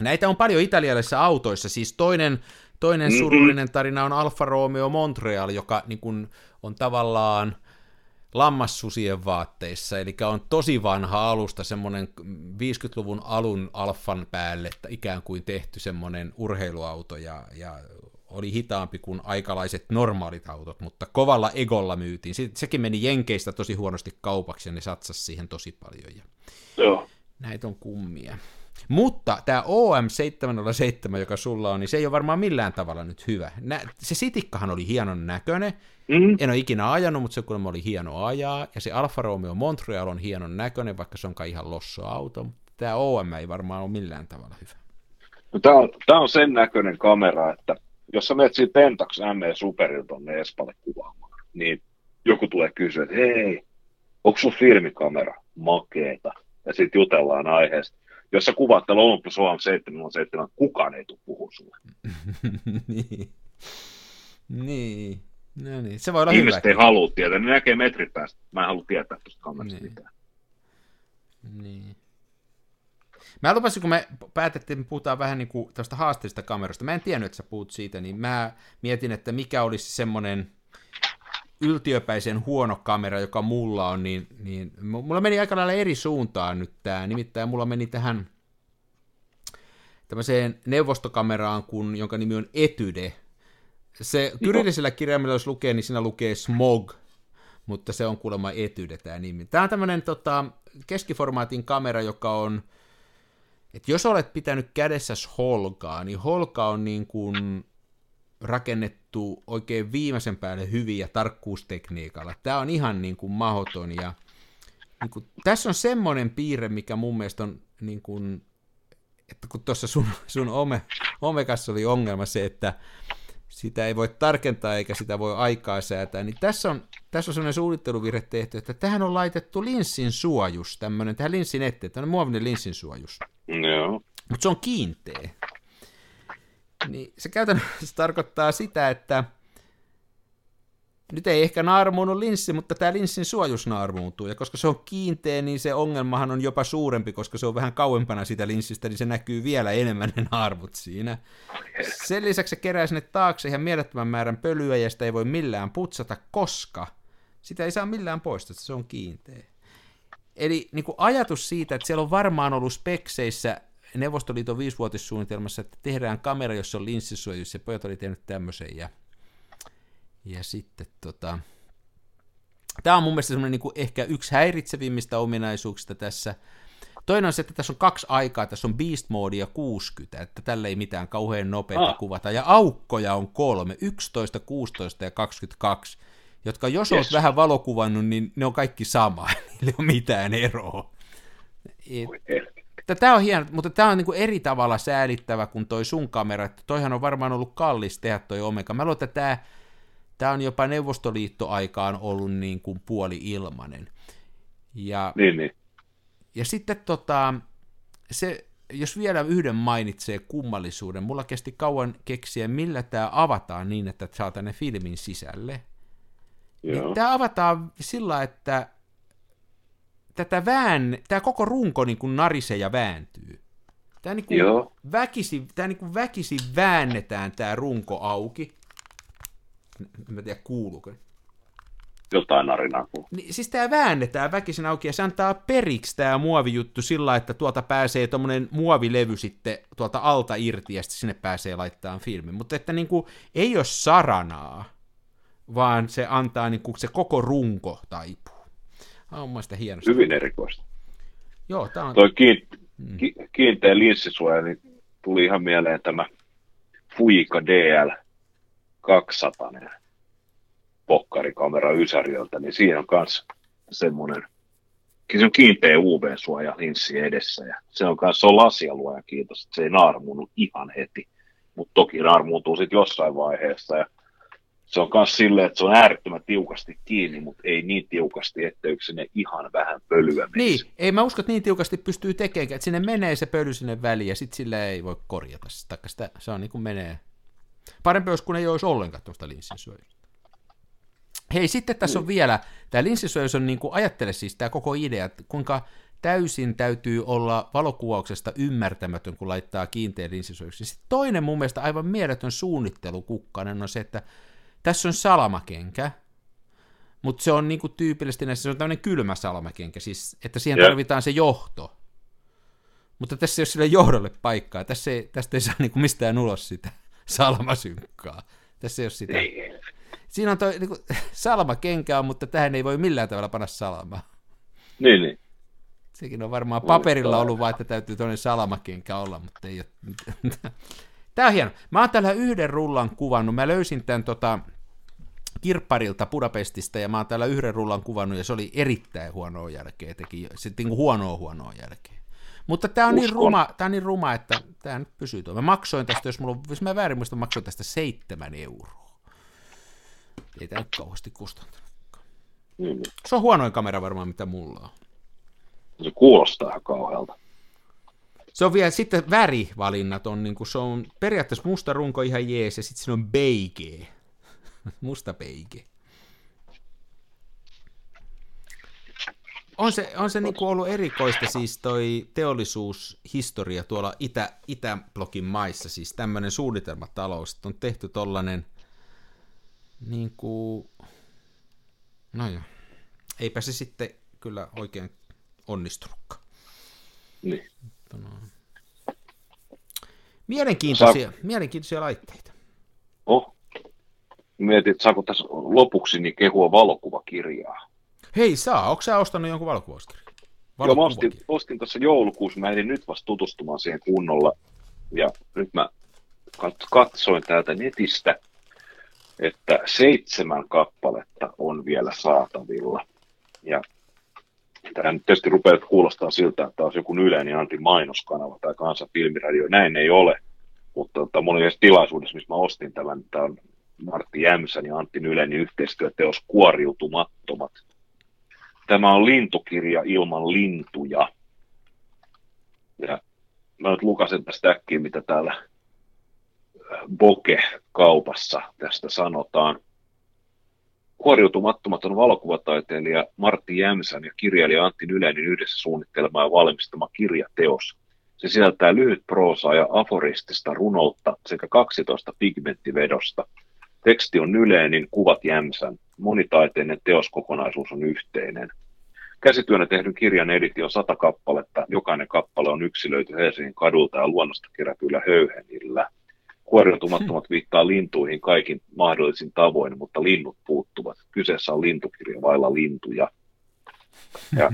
näitä on paljon italialaisissa autoissa, siis toinen Toinen mm-hmm. surullinen tarina on Alfa Romeo Montreal, joka niin kuin, on tavallaan lammassusien vaatteissa, eli on tosi vanha alusta, semmoinen 50-luvun alun Alfan päälle että ikään kuin tehty semmoinen urheiluauto, ja, ja oli hitaampi kuin aikalaiset normaalit autot, mutta kovalla egolla myytiin. Sekin meni Jenkeistä tosi huonosti kaupaksi, ja ne satsasi siihen tosi paljon. Ja Joo. Näitä on kummia. Mutta tämä OM707, joka sulla on, niin se ei ole varmaan millään tavalla nyt hyvä. Nä, se sitikkahan oli hienon näköinen. Mm. En ole ikinä ajanut, mutta se kuulemma oli hieno ajaa. Ja se Alfa Romeo Montreal on hienon näköinen, vaikka se onkaan ihan losso auto. Tämä OM ei varmaan ole millään tavalla hyvä. No, tämä, on, tämä on sen näköinen kamera, että jos sä menet siitä Pentax ME Superilta tuonne Espalle kuvaamaan, niin joku tulee kysyä, että hei, onko sun filmikamera makeeta? Ja sitten jutellaan aiheesta jos sä kuvaat tällä Olympus OM 707, kukaan ei tule puhua sulle. niin. niin. No niin, se voi olla Ihmiset hyvä. ei halua tietää, ne näkee metrin päästä. Mä en halua tietää tuosta kamerasta niin. mitään. Niin. Mä lupasin, kun me päätettiin, että puhutaan vähän niin kuin tästä haasteista kamerasta. Mä en tiennyt, että sä puhut siitä, niin mä mietin, että mikä olisi semmoinen yltiöpäisen huono kamera, joka mulla on, niin, niin mulla meni aika lailla eri suuntaan nyt tämä. Nimittäin mulla meni tähän tämmöiseen neuvostokameraan, kun, jonka nimi on Etyde. Se kyrillisellä kirjaimella, jos lukee, niin siinä lukee Smog, mutta se on kuulemma Etyde tämä nimi. Tämä on tämmöinen tota, keskiformaatin kamera, joka on, että jos olet pitänyt kädessä holkaa, niin holka on niin kuin rakennettu oikein viimeisen päälle hyviä tarkkuustekniikalla. Tämä on ihan niin kuin mahoton ja niin kuin, tässä on semmoinen piirre, mikä mun mielestä on niin kuin, että kun tuossa sun, sun ome, Omegassa oli ongelma se, että sitä ei voi tarkentaa eikä sitä voi aikaa säätää, niin tässä on, tässä on sellainen suunnitteluvirhe tehty, että tähän on laitettu linssin suojus, tämmöinen, tähän linssin eteen, tämmöinen muovinen linssin suojus. Joo. Mutta se on kiinteä. Niin se käytännössä tarkoittaa sitä, että nyt ei ehkä naarmuunut linssi, mutta tämä linssin suojus naarmuuntuu, ja koska se on kiinteä, niin se ongelmahan on jopa suurempi, koska se on vähän kauempana sitä linssistä, niin se näkyy vielä enemmän ne naarmut siinä. Sen lisäksi se kerää sinne taakse ihan mielettömän määrän pölyä, ja sitä ei voi millään putsata, koska sitä ei saa millään poistaa, se on kiinteä. Eli niin kuin ajatus siitä, että siellä on varmaan ollut spekseissä Neuvostoliiton viisivuotissuunnitelmassa, että tehdään kamera, jossa on linssisuojus, ja pojat oli tehnyt tämmöisen, ja, ja sitten tota, Tämä on mun mielestä semmoinen niin kuin ehkä yksi häiritsevimmistä ominaisuuksista tässä. Toinen on se, että tässä on kaksi aikaa, tässä on Beast Mode ja 60, että tällä ei mitään kauhean nopeita ah. kuvata. Ja aukkoja on kolme, 11, 16 ja 22, jotka jos yes. olet vähän valokuvannut, niin ne on kaikki sama, niillä ei ole mitään eroa. Tämä on hieno, mutta tämä on niin kuin eri tavalla säälittävä kuin toi sun kamera, että toihan on varmaan ollut kallis tehdä toi Omega. Mä luulen, että tämä, tämä on jopa Neuvostoliittoaikaan ollut niin kuin puoli ilmanen. Ja, niin, niin. ja sitten tota, se, jos vielä yhden mainitsee kummallisuuden, mulla kesti kauan keksiä, millä tämä avataan niin, että saa tänne filmin sisälle. Niin tämä avataan sillä, että tätä vään, tämä koko runko niin kuin narisee ja vääntyy. Tämä niin kuin Joo. väkisi, tämä niin kuin väkisi väännetään tämä runko auki. En mä tiedä, kuuluuko. Jotain narinaa kuuluu. Niin, siis tämä väännetään väkisin auki ja se antaa periksi tämä muovijuttu sillä, että tuolta pääsee tuommoinen muovilevy sitten tuolta alta irti ja sitten sinne pääsee laittamaan filmi. Mutta että niin kuin, ei ole saranaa, vaan se antaa niin kuin se koko runko taipuu. Tämä on mielestäni hienosti. Hyvin erikoista. Joo, tämä on... Toi kiin, mm. ki, kiinteä linssisuoja, niin tuli ihan mieleen tämä Fuika DL 200 pokkarikamera Ysäriöltä, niin siinä on myös semmoinen se on kiinteä UV-suoja linssi edessä ja se on myös se on lasialuoja, kiitos, että se ei naarmunut ihan heti, mutta toki naarmuuntuu sitten jossain vaiheessa ja se on myös silleen, että se on äärettömän tiukasti kiinni, mutta ei niin tiukasti, että sinne ihan vähän pölyä menisi. Niin, ei mä usko, että niin tiukasti pystyy tekemään, että sinne menee se pöly sinne väliin ja sitten sille ei voi korjata sitä, sitä se on niin kuin menee. Parempi olisi, kun ei olisi ollenkaan tuosta linssinsuojelusta. Hei, sitten tässä on niin. vielä, tämä linssisuojelus on niin kuin, ajattele siis tämä koko idea, että kuinka täysin täytyy olla valokuvauksesta ymmärtämätön, kun laittaa kiinteän linssisuojeluksen. Sitten toinen mun mielestä aivan mieletön suunnittelukukkanen on se, että tässä on salamakenkä, mutta se on niinku tyypillisesti näissä, se on tämmöinen kylmä salamakenkä, siis että siihen yeah. tarvitaan se johto. Mutta tässä ei ole sille johdolle paikkaa, tässä ei, tästä ei saa niinku mistään ulos sitä salamasynkkaa. Tässä ei ole sitä. Niin. Siinä on toi niinku, salamakenkä, mutta tähän ei voi millään tavalla panna salamaa. Niin, niin. Sekin on varmaan paperilla ollut vaan, että täytyy toinen salamakenkä olla, mutta ei ole... Tämä on hieno. Mä oon täällä yhden rullan kuvannut. Mä löysin tämän tota, kirpparilta Budapestista ja mä oon täällä yhden rullan kuvannut ja se oli erittäin huonoa jälkeä. Teki se niin huonoa huonoa jälkeä. Mutta tämä on, niin ruma, tää on niin ruma, että tämä nyt pysyy tuo. Mä maksoin tästä, jos, mulla, jos mä väärin muista, maksoin tästä seitsemän euroa. Ei tämä nyt kauheasti kustantanut. Mm. Se on huonoin kamera varmaan, mitä mulla on. Se kuulostaa kauhealta. Se on vielä sitten värivalinnat on, niin kuin, se on periaatteessa musta runko ihan jees ja sitten siinä on beige. musta beige. On se, on se niin kuin ollut erikoista siis toi teollisuushistoria tuolla Itä, Itäblogin maissa, siis tämmöinen suunnitelmatalous, että on tehty tollanen niin kuin, no joo, eipä se sitten kyllä oikein onnistunutkaan. Niin. No. Mielenkiintoisia, Saa... mielenkiintoisia laitteita. Oh. Mietin, että saako tässä lopuksi niin kehua valokuvakirjaa. Hei saa, onko sä ostanut jonkun valokuvauskirjan? Joo, mä ostin, ostin tuossa joulukuussa, mä en nyt vasta tutustumaan siihen kunnolla. Ja nyt mä katsoin täältä netistä, että seitsemän kappaletta on vielä saatavilla. Ja Tämä nyt tietysti rupeaa kuulostaa siltä, että olisi joku yleinen anti-mainoskanava tai kansan filmiradio. Näin ei ole. Mutta tota, mun tilaisuudessa, missä mä ostin tämän, tämä on Martti Jämsän ja Antti Nylenin yhteistyöteos Kuoriutumattomat. Tämä on lintukirja ilman lintuja. Ja mä nyt lukasen tästä äkkiä, mitä täällä Boke-kaupassa tästä sanotaan. Kuoriutumattomat on valokuvataiteilija Martti Jämsän ja kirjailija Antti Nylänin yhdessä suunnittelema ja valmistama kirjateos. Se sisältää lyhyt proosaa ja aforistista runoutta sekä 12 pigmenttivedosta. Teksti on Nylenin, kuvat Jämsän. Monitaiteinen teoskokonaisuus on yhteinen. Käsityönä tehdyn kirjan editi on sata kappaletta. Jokainen kappale on yksilöity Helsingin kadulta ja luonnosta kerätyillä höyhenillä. Kuoriutumattomat viittaa lintuihin kaikin mahdollisin tavoin, mutta linnut puuttuvat. Kyseessä on lintukirja vailla lintuja. Ja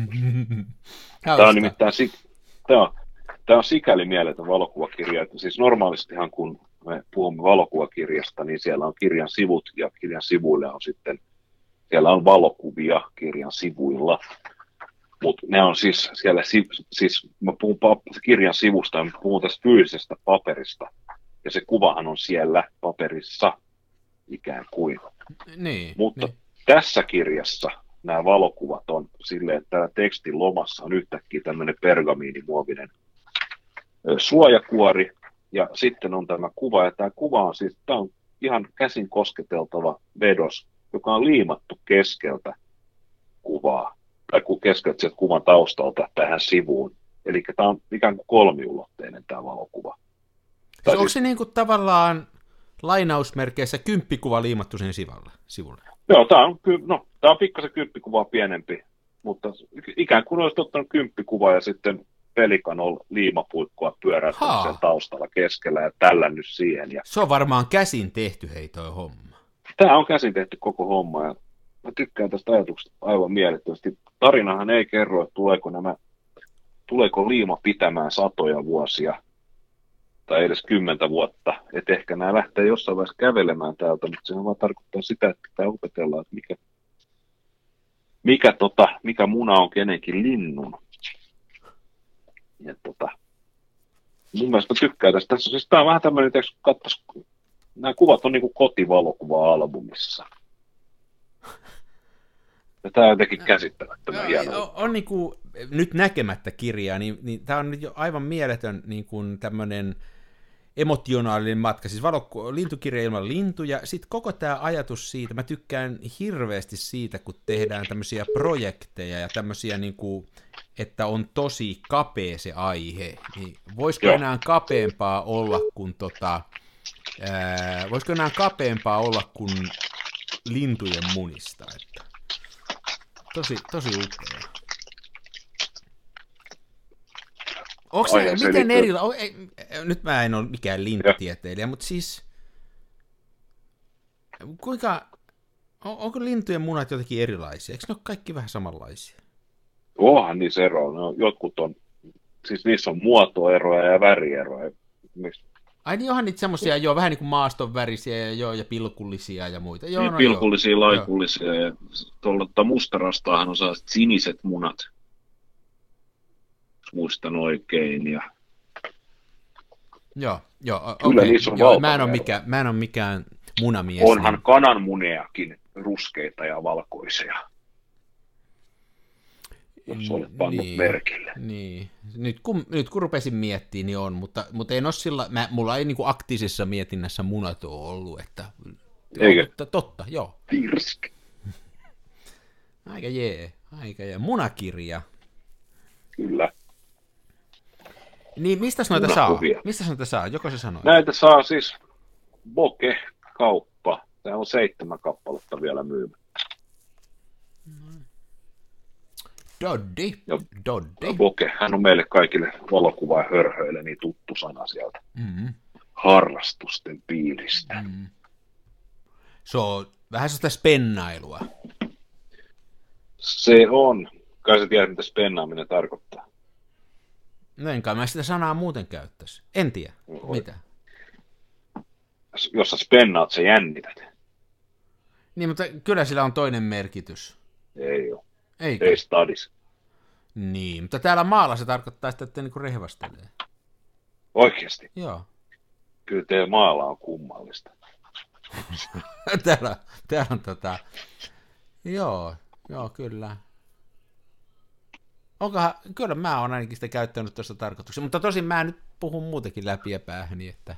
tämä on nimittäin tämä on, tämä on sikäli mieletön valokuvakirja, että siis normaalistihan kun me puhumme valokuvakirjasta, niin siellä on kirjan sivut ja kirjan sivuille on sitten, siellä on valokuvia kirjan sivuilla. Mutta ne on siis siellä, siis mä puhun kirjan sivusta ja mä puhun tästä fyysisestä paperista. Ja se kuvahan on siellä paperissa ikään kuin. Niin, Mutta niin. tässä kirjassa nämä valokuvat on silleen, että täällä tekstin lomassa on yhtäkkiä tämmöinen pergamiinimuovinen suojakuori, ja sitten on tämä kuva, ja tämä kuva on siis, tämä on ihan käsin kosketeltava vedos, joka on liimattu keskeltä kuvaa, tai keskeltä sieltä kuvan taustalta tähän sivuun. Eli tämä on ikään kuin kolmiulotteinen tämä valokuva. Siis onko se niin kuin tavallaan lainausmerkeissä kymppikuva liimattu sen sivulle? sivulle? Joo, tämä on, no, tämä on pikkasen kymppikuvaa pienempi, mutta ikään kuin olisi ottanut kymppikuva ja sitten pelikanol liimapuikkoa pyöräyttänyt sen taustalla keskellä ja tällännyt siihen. Ja... Se on varmaan käsin tehty hei toi homma. Tämä on käsin tehty koko homma ja mä tykkään tästä ajatuksesta aivan mielettömästi. Tarinahan ei kerro, että tuleeko nämä, tuleeko liima pitämään satoja vuosia tai edes kymmentä vuotta. Että ehkä nämä lähtee jossain vaiheessa kävelemään täältä, mutta se vaan tarkoittaa sitä, että pitää opetella, että mikä, mikä, tota, mikä muna on kenenkin linnun. Ja tota, mun mielestä tykkää tästä. Tässä, siis tämä on vähän tämmöinen, että katsoisi, nämä kuvat on niin kuin kotivalokuva-albumissa. Ja tämä on jotenkin käsittämättömän hienoa. On, on niin kuin, nyt näkemättä kirjaa, niin, niin tämä on nyt jo aivan mieletön niin kuin tämmöinen emotionaalinen matka, siis valokku, lintukirja ilman lintuja, sitten koko tämä ajatus siitä, mä tykkään hirveästi siitä, kun tehdään tämmöisiä projekteja ja tämmöisiä, niin kuin, että on tosi kapea se aihe, niin voisiko Joo. enää kapeampaa olla kuin tota, ää, voisiko enää kapeampaa olla kuin lintujen munista, että tosi, tosi upea. Onko se, miten liittyy... eri... Nyt mä en ole mikään lintutieteilijä, mutta siis... Kuinka... On, onko lintujen munat jotenkin erilaisia? Eikö ne ole kaikki vähän samanlaisia? Onhan niissä eroa. No, jotkut on... Siis niissä on muotoeroja ja värieroja. Miksi? Ai niin onhan niitä semmoisia, joo, vähän niin kuin maaston värisiä ja, joo, ja pilkullisia ja muita. Joo, niin, no, pilkullisia, joo. laikullisia. Ja tuolla mustarastaahan on siniset munat muistan oikein. Ja... Joo, joo, Kyllä okay. niissä on joo, mä, en ole mikään, mä en ole mikään munamies. Onhan niin... kananmuneakin ruskeita ja valkoisia. Jos olet pannut niin, merkille. Niin. Nyt, kun, nyt kun rupesin miettimään, niin on, mutta, mutta en ole sillä, mä, mulla ei niin kuin aktiivisessa mietinnässä munat ole ollut, että... Eikö? Totta, totta joo. Tirsk. Aika jee, aika jee. Munakirja. Kyllä. Niin, mistä noita saa? Mistä noita saa? Joko se sanoo? Näitä saa siis Boke-kauppa. Tämä on seitsemän kappaletta vielä myymä. Doddi. Doddi. Boke, hän on meille kaikille valokuva ja hörhöille niin tuttu sana sieltä. Mm-hmm. Harrastusten piiristä. Mm-hmm. Se on vähän sitä spennailua. Se on. Kai sä tiedät, mitä spennaaminen tarkoittaa. No enkä mä sitä sanaa muuten käyttäisi. En tiedä. Oi. Mitä? Jos sä spennaat, sä jännität. Niin, mutta kyllä sillä on toinen merkitys. Ei ole. Eikö? Ei stadis. Niin, mutta täällä maalla se tarkoittaa sitä, että niinku rehvastelee. Oikeasti? Joo. Kyllä teidän maalla on kummallista. täällä, täällä on tota... Joo, joo, kyllä. Onkohan, kyllä mä oon ainakin sitä käyttänyt tuossa tarkoituksessa, mutta tosin mä nyt puhun muutenkin läpi ja päähäni, että...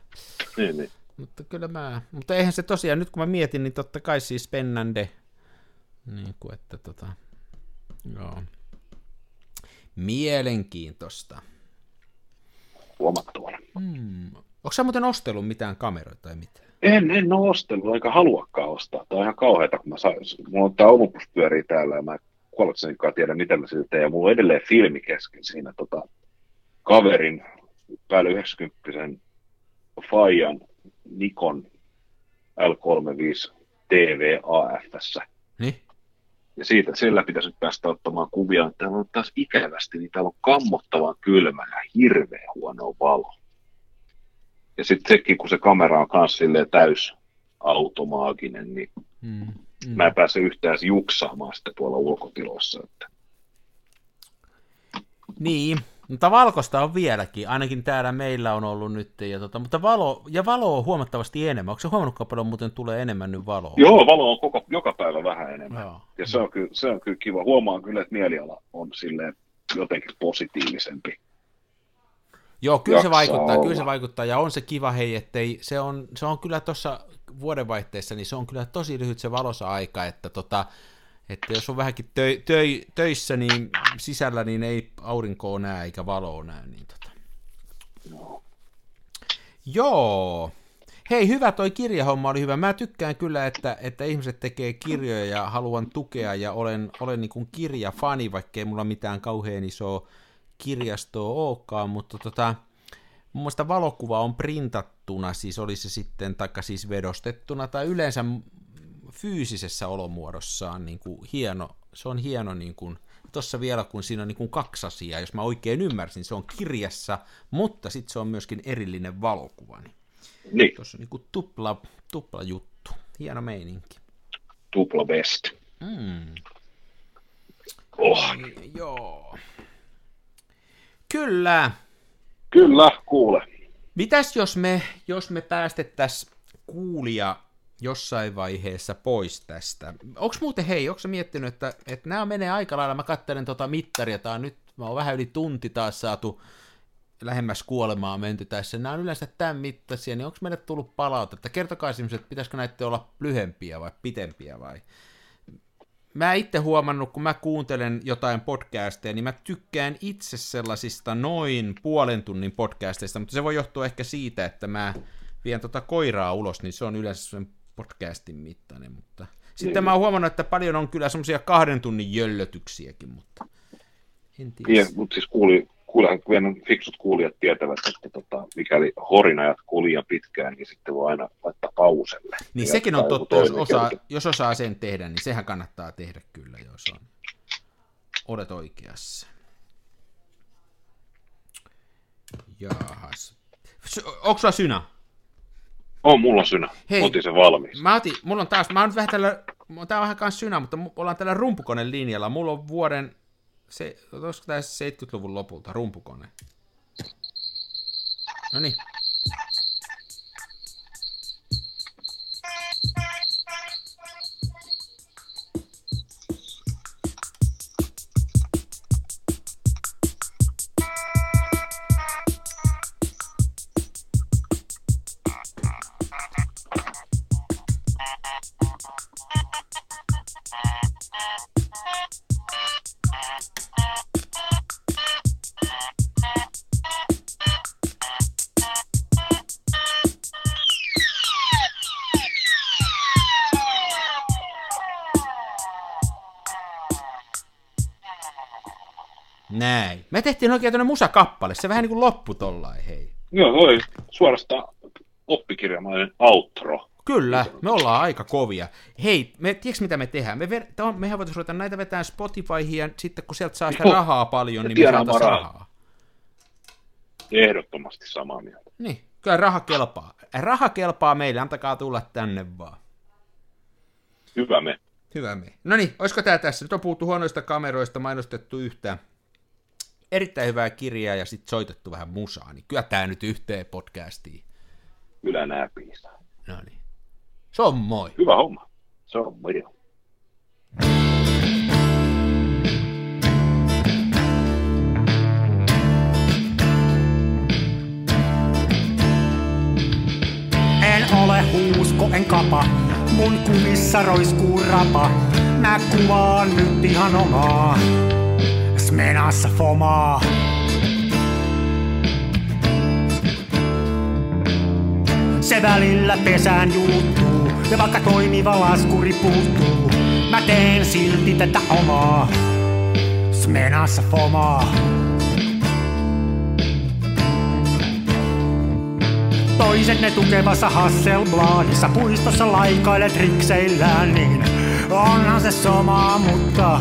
Niin, niin. Mutta kyllä mä, mutta eihän se tosiaan, nyt kun mä mietin, niin totta kai siis Pennande, niin kuin että tota, joo. Mielenkiintoista. Huomattavana. Hmm. Onko sä muuten ostellut mitään kameroita tai mitään? En, en ole ostellut, eikä haluakaan ostaa. Tämä on ihan kauheata, kun mä saan, mulla on tämä pyörii täällä ja mä kuollaksenkaan tiedä, mitä mä siltä ja mulla on edelleen filmi kesken siinä tota, kaverin päälle 90 Fajan Nikon L35 TV AFS. Niin? Ja siitä, sillä pitäisi nyt päästä ottamaan kuvia. Täällä on taas ikävästi, niin täällä on kammottavan kylmä ja hirveän huono valo. Ja sitten sekin, kun se kamera on myös täys automaaginen, niin mm, mm. mä en pääse yhtään juksaamaan sitä tuolla ulkotilossa. Että. Niin, mutta valkosta on vieläkin, ainakin täällä meillä on ollut nyt, ja, tota, mutta valo, ja valo on huomattavasti enemmän. Onko se huomannut, paljon muuten tulee enemmän nyt valoa? Joo, valo on koko, joka päivä vähän enemmän. Joo. Ja se on, kyllä, se on kyllä kiva. Huomaan kyllä, että mieliala on silleen jotenkin positiivisempi. Joo, kyllä se vaikuttaa, olla. kyllä se vaikuttaa, ja on se kiva, hei, ettei, se on, se on kyllä tuossa vuodenvaihteessa, niin se on kyllä tosi lyhyt se valosa aika, että tota, että jos on vähänkin tö, tö, töissä niin sisällä, niin ei aurinkoa näe eikä valoa näe. Niin tota. Joo. Hei, hyvä toi kirjahomma oli hyvä. Mä tykkään kyllä, että, että ihmiset tekee kirjoja ja haluan tukea ja olen, olen niin kuin kirjafani, vaikkei mulla mitään kauhean isoa kirjastoa olekaan, mutta tota, mun mielestä valokuva on printattuna, siis oli se sitten, taikka siis vedostettuna, tai yleensä fyysisessä olomuodossaan niin kuin hieno, se on hieno niin kuin, tuossa vielä kun siinä on niin kuin kaksi asiaa, jos mä oikein ymmärsin, se on kirjassa, mutta sitten se on myöskin erillinen valokuva. Niin. niin. Tuossa on niin kuin tupla, tupla juttu, hieno meininki. Tupla best. Mm. Oh. Joo. Kyllä. Kyllä, kuule. Mitäs jos me, jos me päästettäisiin kuulia jossain vaiheessa pois tästä. Onko muuten, hei, onko miettinyt, että, että nämä menee aika lailla, mä katselen tota mittaria, tää on nyt, mä oon vähän yli tunti taas saatu lähemmäs kuolemaa menty tässä. Nämä on yleensä tämän mittaisia, niin onko meille tullut palautetta? Kertokaa esimerkiksi, että pitäisikö näitä olla lyhempiä vai pitempiä vai? Mä itse huomannut, kun mä kuuntelen jotain podcasteja, niin mä tykkään itse sellaisista noin puolen tunnin podcasteista, mutta se voi johtua ehkä siitä, että mä vien tota koiraa ulos, niin se on yleensä sen podcastin mittainen, mutta sitten niin. mä oon huomannut, että paljon on kyllä semmoisia kahden tunnin jöllötyksiäkin, mutta en tiedä. Niin, mutta siis kuuli, kuulihan, fiksut kuulijat tietävät, että tota, mikäli horina jatkuu liian pitkään, niin sitten voi aina laittaa pauselle. Niin sekin on totta, jos osaa, jos osaa sen tehdä, niin sehän kannattaa tehdä kyllä, jos on. Olet oikeassa. Jaahas. Onko sulla synä? On mulla synä. Hei, otin sen valmiiksi. Mä otin, mulla on taas, mä oon nyt vähän tällä, tää on vähän kans synä, mutta ollaan tällä rumpukoneen linjalla. Mulla on vuoden, se, olisiko tää 70-luvun lopulta rumpukone. No niin. Tehtiin oikein tämmöinen musakappale, se vähän niin kuin loppu tollain, hei. Joo, oli suorastaan oppikirjamainen outro. Kyllä, me ollaan aika kovia. Hei, me, tiedätkö mitä me tehdään? Me ver- on, mehän voitaisiin ruveta näitä vetää Spotifyhin, ja sitten kun sieltä saa sitä Joo, rahaa paljon, niin me saataisiin rahaa. rahaa. Ehdottomasti samaa mieltä. Niin, kyllä raha kelpaa. Raha kelpaa meille, antakaa tulla tänne vaan. Hyvä me. Hyvä me. No niin, olisiko tämä tässä? Nyt on puhuttu huonoista kameroista, mainostettu yhtään erittäin hyvää kirjaa ja sitten soitettu vähän musaa, niin kyllä tämä nyt yhteen podcastiin. Kyllä nämä piisaa. No niin. Se on moi. Hyvä homma. Se on moi. En ole huusko, en kapa. Mun kumissa roiskuu rapa. Mä kuvaan nyt ihan omaa menassa fomaa. Se välillä pesään juuttuu, ja vaikka toimiva laskuri puuttuu, mä teen silti tätä omaa. Smenassa fomaa. Toiset ne tukevassa Hasselbladissa puistossa laikailet rikseillään, niin onhan se sama, mutta